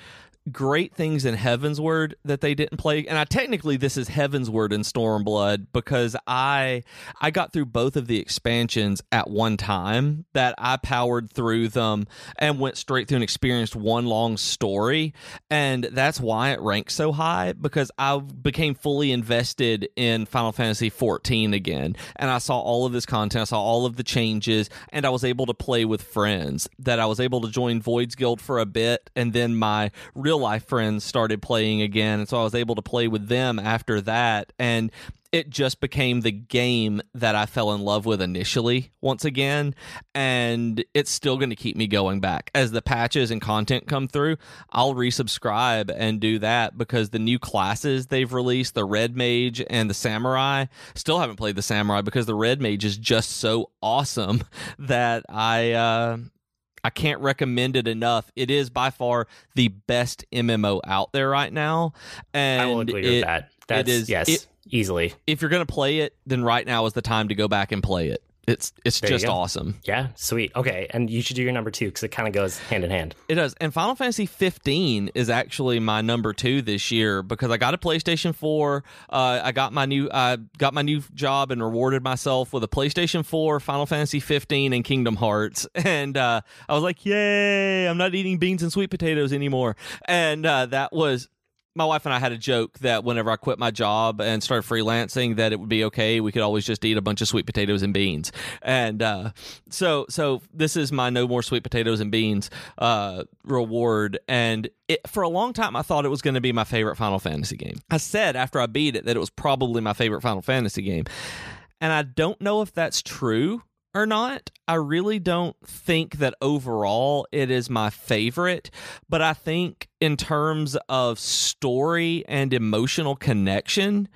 great things in Heavensward that they didn't play. And I technically this is Heavensward in Stormblood because I I got through both of the expansions at one time that I powered through them and went straight through and experienced one long story. And that's why it ranks so high because I became fully invested in Final Fantasy 14 again. And I saw all of this content, I saw all of the changes, and I was able to play with friends. That I was able to join Void's Guild for a bit, and then my real life friends started playing again. And so I was able to play with them after that. And it just became the game that I fell in love with initially once again. And it's still going to keep me going back. As the patches and content come through, I'll resubscribe and do that because the new classes they've released, the Red Mage and the Samurai, still haven't played the Samurai because the Red Mage is just so awesome that I. Uh, I can't recommend it enough. It is by far the best MMO out there right now, and I will agree it- with that. That's is- yes, it- easily. if you're going to play it, then right now is the time to go back and play it. It's it's There just awesome. Yeah, sweet. Okay, and you should do your number two because it kind of goes hand in hand. It does. And Final Fantasy 15 is actually my number two this year because I got a PlayStation 4. Uh, I got my new I got my new job and rewarded myself with a PlayStation 4, Final Fantasy 15, and Kingdom Hearts. And uh, I was like, "Yay! I'm not eating beans and sweet potatoes anymore." And uh, that was my wife and I had a joke that whenever I quit my job and started freelancing, that it would be okay. We could always just eat a bunch of sweet potatoes and beans. And uh, so, so this is my no more sweet potatoes and beans uh, reward. And it, for a long time, I thought it was going to be my favorite Final Fantasy game. I said after I beat it that it was probably my favorite Final Fantasy game, and I don't know if that's true or not. I really don't think that overall it is my favorite, but I think in terms of story and emotional connection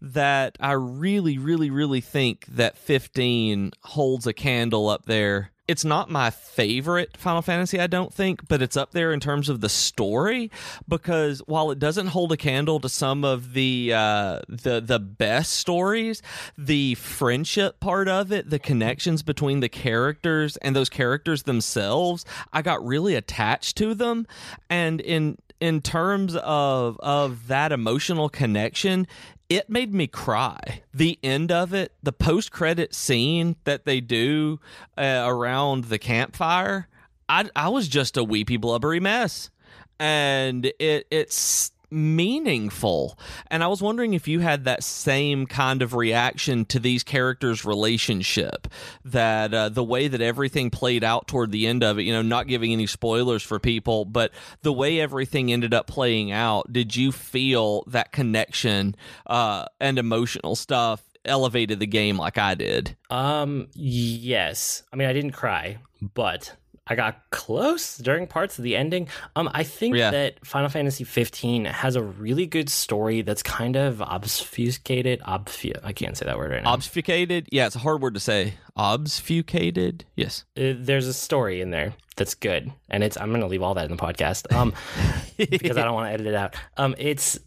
that I really really really think that 15 holds a candle up there. It's not my favorite Final Fantasy, I don't think, but it's up there in terms of the story because while it doesn't hold a candle to some of the uh, the the best stories, the friendship part of it, the connections between the characters and those characters themselves, I got really attached to them, and in in terms of of that emotional connection it made me cry. The end of it, the post credit scene that they do uh, around the campfire, I I was just a weepy blubbery mess, and it it's meaningful. And I was wondering if you had that same kind of reaction to these characters' relationship, that uh, the way that everything played out toward the end of it, you know, not giving any spoilers for people, but the way everything ended up playing out, did you feel that connection uh, and emotional stuff elevated the game like I did? Um, yes. I mean, I didn't cry, but I got close during parts of the ending. Um, I think Yeah. that Final Fantasy 15 has a really good story that's kind of obfuscated. Obfu- I can't say that word right now. Obfuscated? Yeah, it's a hard word to say. Obfuscated? Yes. Uh, there's a story in there that's good, and it's. I'm gonna leave all that in the podcast. Um, because I don't want to edit it out. Um, it's.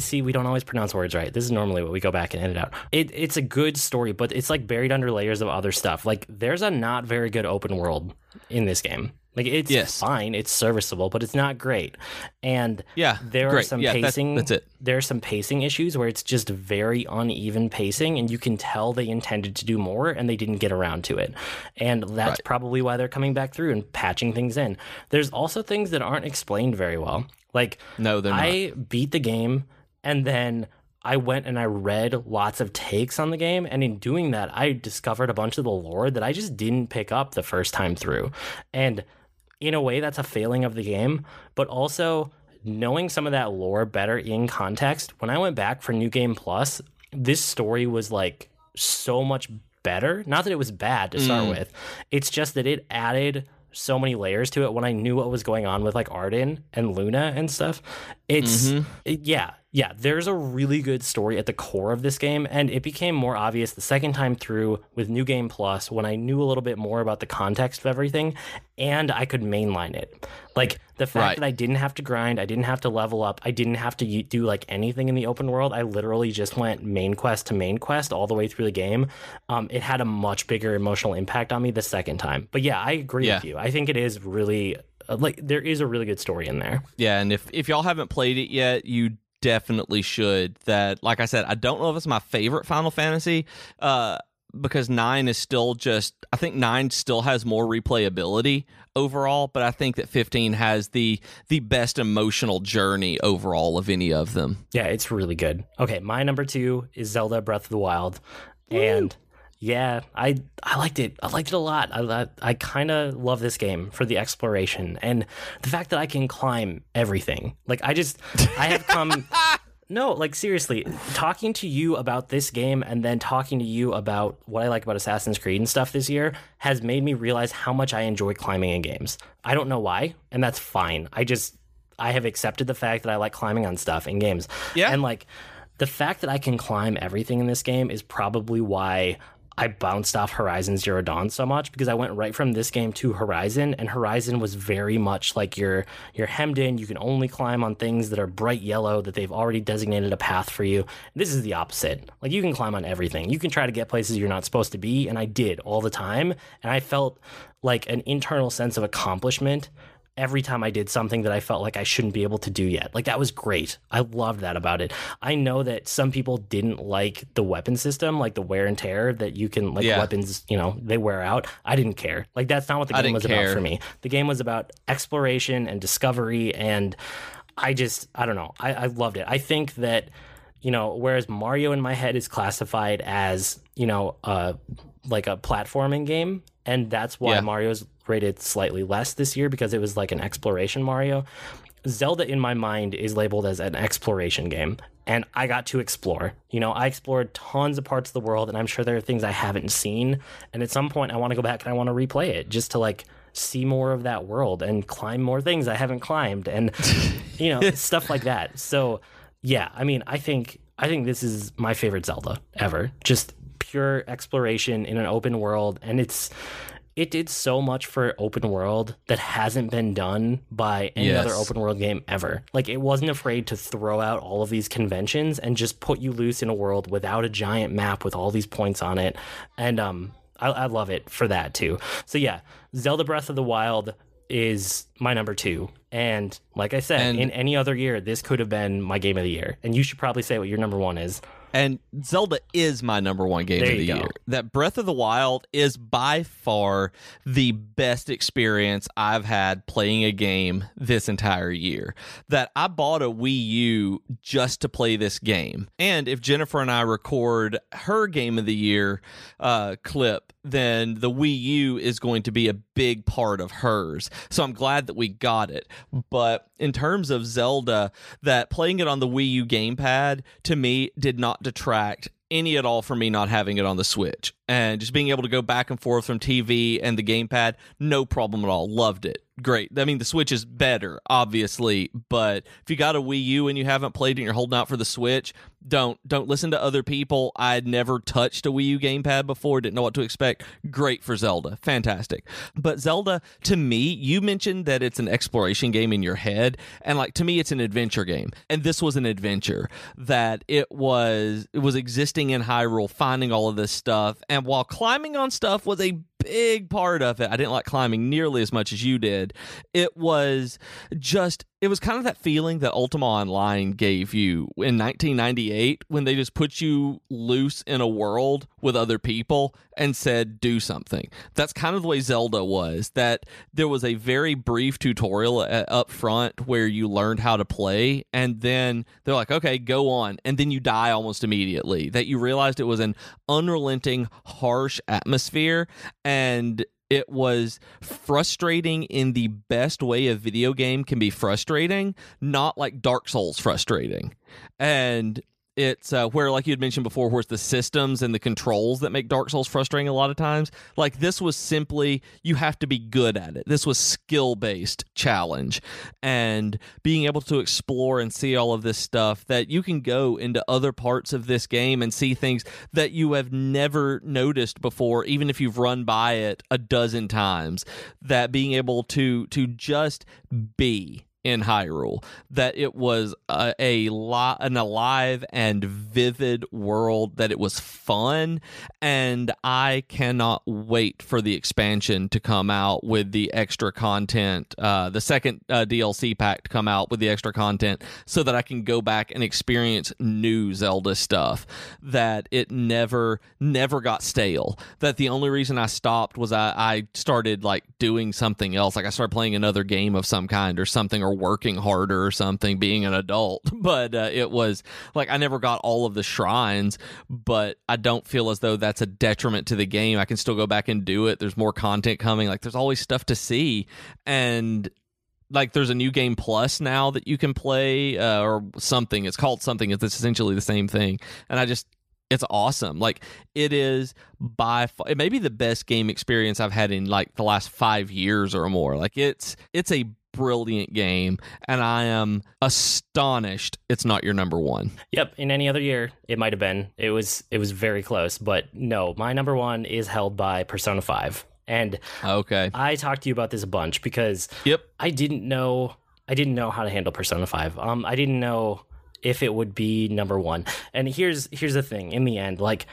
See, we don't always pronounce words right. This is normally what we go back and edit out. It, it's a good story, but it's like buried under layers of other stuff. Like, there's a not very good open world in this game. Like, it's Yes. fine, it's serviceable, but it's not great. And Yeah, there are some Yeah, pacing. that's it. There are some pacing issues where it's just very uneven pacing, and you can tell they intended to do more and they didn't get around to it. And that's Right. probably why they're coming back through and patching things in. There's also things that aren't explained very well. Like, No, they're not. I beat the game and then I went and I read lots of takes on the game. And in doing that, I discovered a bunch of the lore that I just didn't pick up the first time through. And in a way, that's a failing of the game. But also, knowing some of that lore better in context, when I went back for New Game Plus, this story was like so much better. Not that it was bad to start mm. with, it's just that it added so many layers to it when I knew what was going on with like Ardyn and Luna and stuff. It's mm-hmm. it- yeah, yeah, there's a really good story at the core of this game and it became more obvious the second time through with New Game Plus when I knew a little bit more about the context of everything and I could mainline it. Like the fact Right. that I didn't have to grind, I didn't have to level up, I didn't have to do like anything in the open world. I literally just went main quest to main quest all the way through the game. Um, it had a much bigger emotional impact on me the second time. But yeah, I agree Yeah. with you. I think it is really uh, like there is a really good story in there. Yeah, and if if y'all haven't played it yet, you definitely should. That, like I said, I don't know if it's my favorite Final Fantasy, uh, because nine is still just. I think nine still has more replayability overall, but I think that fifteen has the the best emotional journey overall of any of them. Yeah, it's really good. Okay, my number two is Zelda Breath of the Wild, and yeah, I I liked it. I liked it a lot. I I, I kind of love this game for the exploration and the fact that I can climb everything. Like I just I have come. No, like seriously, talking to you about this game and then talking to you about what I like about Assassin's Creed and stuff this year has made me realize how much I enjoy climbing in games. I don't know why, and that's fine. I just I have accepted the fact that I like climbing on stuff in games. Yeah. And like the fact that I can climb everything in this game is probably why I bounced off Horizon Zero Dawn so much because I went right from this game to Horizon, and Horizon was very much like you're you're hemmed in. You can only climb on things that are bright yellow that they've already designated a path for you. This is the opposite. Like you can climb on everything. You can try to get places you're not supposed to be, and I did all the time, and I felt like an internal sense of accomplishment every time I did something that I felt like I shouldn't be able to do yet. Like that was great. I loved that about it. I know that some people didn't like the weapon system, like the wear and tear that you can like Yeah. weapons, you know, they wear out. I didn't care. Like that's not what the game was care. about for me. The game was about exploration and discovery and I just I don't know. I, I loved it. I think that you know, whereas Mario in my head is classified as, you know, uh like a platforming game, and that's why Yeah. Mario's rated slightly less this year because it was like an exploration Mario. Zelda in my mind is labeled as an exploration game and I got to explore. You know, I explored tons of parts of the world and I'm sure there are things I haven't seen and at some point I want to go back and I want to replay it just to like see more of that world and climb more things I haven't climbed and you know, stuff like that. So, yeah, I mean, I think I think this is my favorite Zelda ever. Just pure exploration in an open world and it's it did so much for open world that hasn't been done by any Yes. other open world game ever. Like it wasn't afraid to throw out all of these conventions and just put you loose in a world without a giant map with all these points on it. And um I, I love it for that too. So yeah, Zelda Breath of the Wild is my number two. And like I said, And- in any other year, this could have been my game of the year. And you should probably say what your number one is. And Zelda is my number one game There of the go. year. That Breath of the Wild is by far the best experience I've had playing a game this entire year. That I bought a Wii U just to play this game. And if Jennifer and I record her game of the year uh, clip, then the Wii U is going to be a big part of hers. So I'm glad that we got it. But in terms of Zelda, that playing it on the Wii U gamepad to me did not detract any at all from me not having it on the Switch. And just being able to go back and forth from TV and the gamepad, no problem at all. Loved it. Great. I mean, the Switch is better, obviously, but if you got a Wii U and you haven't played it and you're holding out for the Switch, don't don't listen to other people. I had never touched a Wii U gamepad before, didn't know what to expect. Great for Zelda. Fantastic. But Zelda, to me, you mentioned that it's an exploration game in your head, and like to me, it's an adventure game. And this was an adventure that it was it was existing in Hyrule, finding all of this stuff, and while climbing on stuff was a big part of it. I didn't like climbing nearly as much as you did. It was just it was kind of that feeling that Ultima Online gave you in 1998 when they just put you loose in a world with other people and said do something. That's kind of the way Zelda was. That there was a very brief tutorial uh, up front where you learned how to play and then they're like okay, go on and then you die almost immediately. That you realized it was an unrelenting harsh atmosphere and it was frustrating in the best way a video game can be frustrating, not like Dark Souls frustrating. And it's uh, where, like you had mentioned before, where it's the systems and the controls that make Dark Souls frustrating a lot of times. Like this was simply you have to be good at it. This was skill based challenge, and being able to explore and see all of this stuff that you can go into other parts of this game and see things that you have never noticed before, even if you've run by it a dozen times. That being able to to just be in Hyrule, that it was a, a an alive and vivid world, that it was fun, and I cannot wait for the expansion to come out with the extra content, uh, the second uh, DLC pack to come out with the extra content, so that I can go back and experience new Zelda stuff. That it never never got stale. That the only reason I stopped was I, I started like doing something else, like I started playing another game of some kind or something, or working harder or something, being an adult. But uh, it was like I never got all of the shrines, but I don't feel as though that's a detriment to the game. I can still go back and do it. There's more content coming. Like there's always stuff to see, and like there's a new game plus now that you can play uh, or something. It's called something. It's essentially the same thing, and I just it's awesome. Like it is by far, it may be the best game experience I've had in like the last five years or more. Like it's it's a brilliant game, and I am astonished it's not your number one. Yep. In any other year, it might have been. It was it was very close, but no, my number one is held by Persona Five, and Okay. I talked to you about this a bunch because Yep. I didn't know I didn't know how to handle Persona 5. Um I didn't know if it would be number 1. And here's here's the thing, in the end, like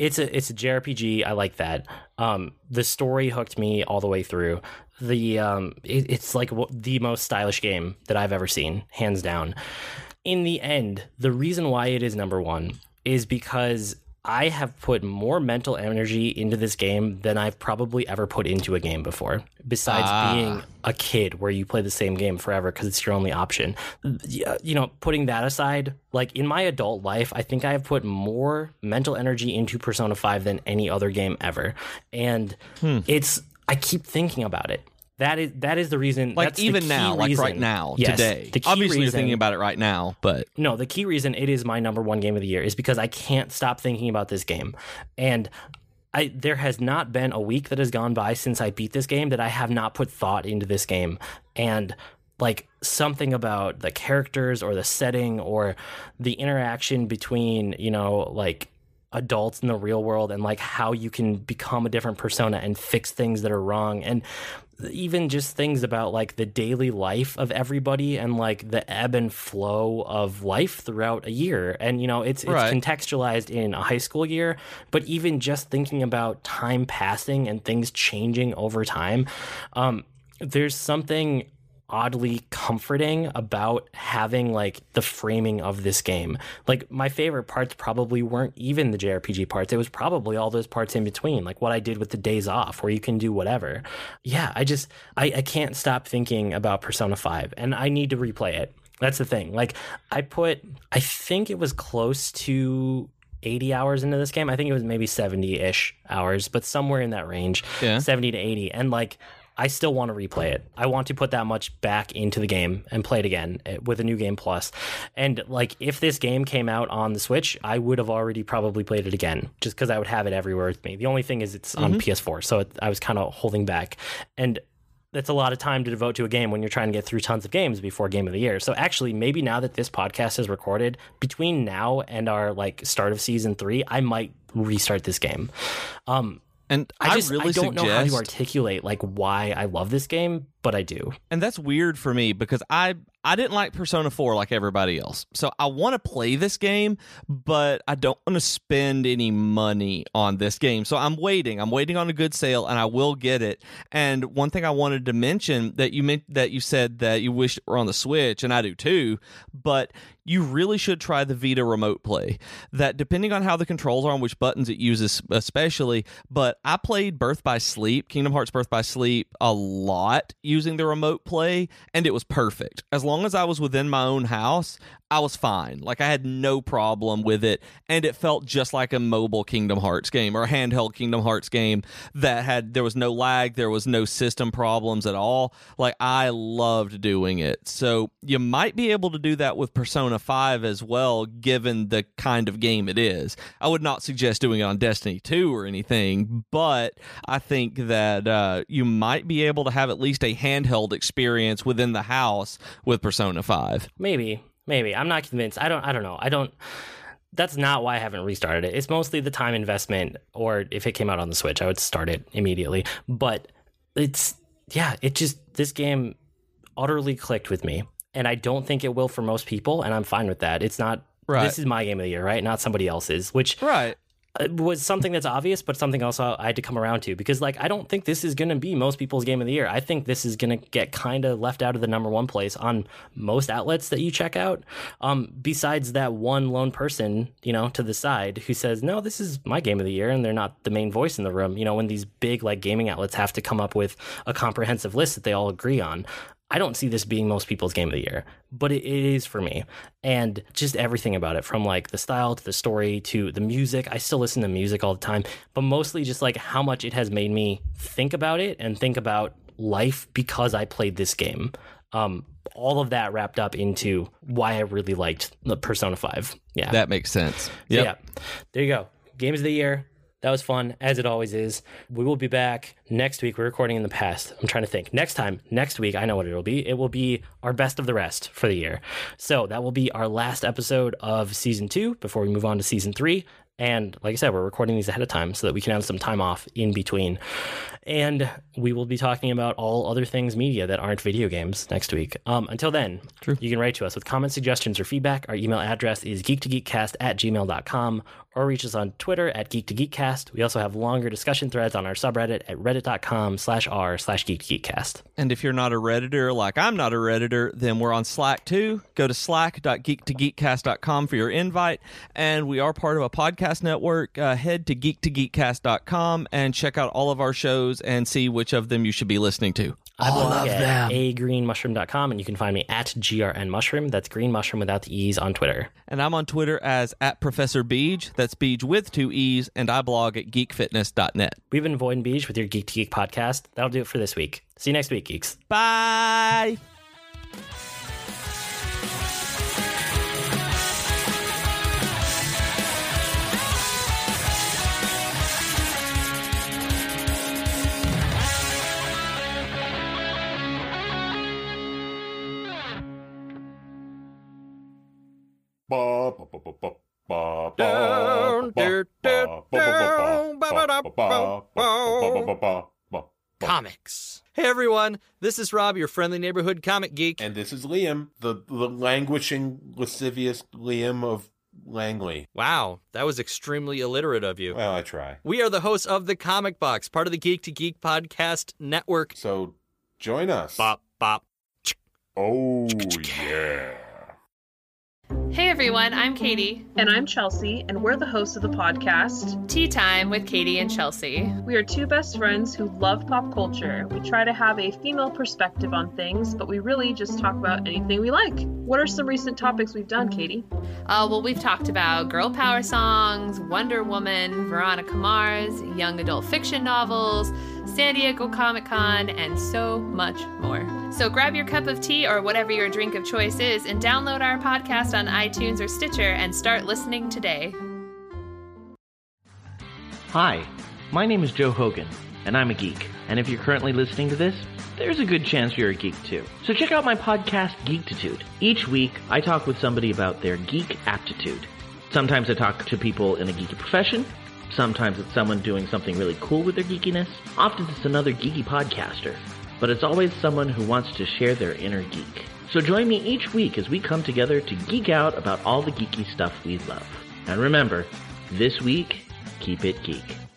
it's a it's a JRPG, I like that. Um the story hooked me all the way through. The um it, it's like the most stylish game that I've ever seen, hands down. In the end, the reason why it is number 1 is because I have put more mental energy into this game than I've probably ever put into a game before. Besides Ah. being a kid where you play the same game forever because it's your only option. You know, putting that aside, like in my adult life, I think I have put more mental energy into Persona 5 than any other game ever. And Hmm. it's, I keep thinking about it. That is that is the reason. Like that's even now, like right now, Yes, today. Obviously, you're thinking about it right now, but no, the key reason it is my number one game of the year is because I can't stop thinking about this game. And I there has not been a week that has gone by since I beat this game that I have not put thought into this game. And like something about the characters or the setting or the interaction between, you know, like adults in the real world and like how you can become a different persona and fix things that are wrong and even just things about like the daily life of everybody and like the ebb and flow of life throughout a year and you know it's it's Right. contextualized in a high school year but even just thinking about time passing and things changing over time um there's something oddly comforting about having like the framing of this game. Like my favorite parts probably weren't even the JRPG parts. It was probably all those parts in between, like what I did with the days off where you can do whatever. Yeah, I just I, I can't stop thinking about Persona 5 and I need to replay it. That's the thing. Like I put I think it was close to 80 hours into this game. I think it was maybe 70-ish hours, but somewhere in that range. Yeah. 70 to 80 and like I still want to replay it. I want to put that much back into the game and play it again eh, with a new game plus. And like if this game came out on the Switch, I would have already probably played it again just cuz I would have it everywhere with me. The only thing is it's on PS4, so it, I was kind of holding back. And that's a lot of time to devote to a game when you're trying to get through tons of games before game of the year. So actually maybe now that this podcast is recorded, between now and our like start of season 3, I might restart this game. Um and I I, just really I don't suggest, know how to articulate like why I love this game, but I do. and that's weird for me because I I didn't like Persona 4 like everybody else. So I want to play this game, but I don't want to spend any money on this game. So I'm waiting. I'm waiting on a good sale and I will get it. And one thing I wanted to mention that you meant that you said that you wished it were on the Switch and I do too, but you really should try the Vita remote play. That depending on how the controls are on which buttons it uses especially, but I played Birth by Sleep, Kingdom Hearts Birth by Sleep a lot using the remote play and it was perfect. As long as I was within my own house, I was fine. Like I had no problem with it and it felt just like a mobile Kingdom Hearts game or a handheld Kingdom Hearts game that had there was no lag, there was no system problems at all. Like I loved doing it. So you might be able to do that with Persona 5 as well given the kind of game it is. I would not suggest doing it on Destiny 2 or anything, but I think that uh, you might be able to have at least a handheld experience within the house with Persona 5. Maybe, maybe. I'm not convinced. I don't I don't know. I don't that's not why I haven't restarted it. It's mostly the time investment or if it came out on the Switch, I would start it immediately. But it's yeah, it just this game utterly clicked with me. And I don't think it will for most people, and I'm fine with that. It's not Right. this is my game of the year, right? Not somebody else's, which Right. uh, was something that's obvious, but something else I had to come around to because, like, I don't think this is going to be most people's game of the year. I think this is going to get kind of left out of the number one place on most outlets that you check out. Um, besides that one lone person, you know, to the side who says, "No, this is my game of the year," and they're not the main voice in the room. You know, when these big like gaming outlets have to come up with a comprehensive list that they all agree on. I don't see this being most people's game of the year, but it, is for me. And just everything about it from like the style to the story to the music. I still listen to music all the time, but mostly just like how much it has made me think about it and think about life because I played this game. Um, all of that wrapped up into why I really liked the Persona 5. Yeah. That makes sense. So, yeah. There you go. Games of the year. That was fun, as it always is. We will be back next week. We're recording in the past. I'm trying to think. Next time, next week, I know what it will be. It will be our best of the rest for the year. So that will be our last episode of season two before we move on to season three. And like I said, we're recording these ahead of time so that we can have some time off in between. And we will be talking about all other things media that aren't video games next week. Um, until then, True. you can write to us with comments, suggestions, or feedback. Our email address is geek2geekcast at gmail.com or reach us on Twitter at geek2geekcast. We also have longer discussion threads on our subreddit at reddit.com slash r slash geek2geekcast. And if you're not a Redditor like I'm not a Redditor, then we're on Slack too. Go to slack.geek2geekcast.com for your invite. And we are part of a podcast network. Uh, head to geek2geekcast.com and check out all of our shows and see which of them you should be listening to. I blog at agreenmushroom.com and you can find me at grnmushroom. That's green mushroom without the E's on Twitter. And I'm on Twitter as at Professor Beej. That's Beej with two E's. And I blog at geekfitness.net. We've been Void and Beej with your Geek to Geek podcast. That'll do it for this week. See you next week, geeks. Bye. Everyone, this is Rob, your friendly neighborhood comic geek. And this is Liam, the, the languishing, lascivious Liam of Langley. Wow, that was extremely illiterate of you. Well, I try. We are the hosts of The Comic Box, part of the Geek to Geek podcast network. So join us. Bop, bop. Oh, yeah. Hey everyone, I'm Katie. And I'm Chelsea, and we're the hosts of the podcast. Tea Time with Katie and Chelsea. We are two best friends who love pop culture. We try to have a female perspective on things, but we really just talk about anything we like. What are some recent topics we've done, Katie? Uh, well, we've talked about girl power songs, Wonder Woman, Veronica Mars, young adult fiction novels, San Diego Comic Con, and so much more. So grab your cup of tea or whatever your drink of choice is and download our podcast on iTunes or Stitcher and start listening today. Hi, my name is Joe Hogan, and I'm a geek. And if you're currently listening to this, there's a good chance you're a geek too. So check out my podcast, Geektitude. Each week, I talk with somebody about their geek aptitude. Sometimes I talk to people in a geeky profession. Sometimes it's someone doing something really cool with their geekiness. Often it's another geeky podcaster. But it's always someone who wants to share their inner geek. So join me each week as we come together to geek out about all the geeky stuff we love. And remember, this week, keep it geek.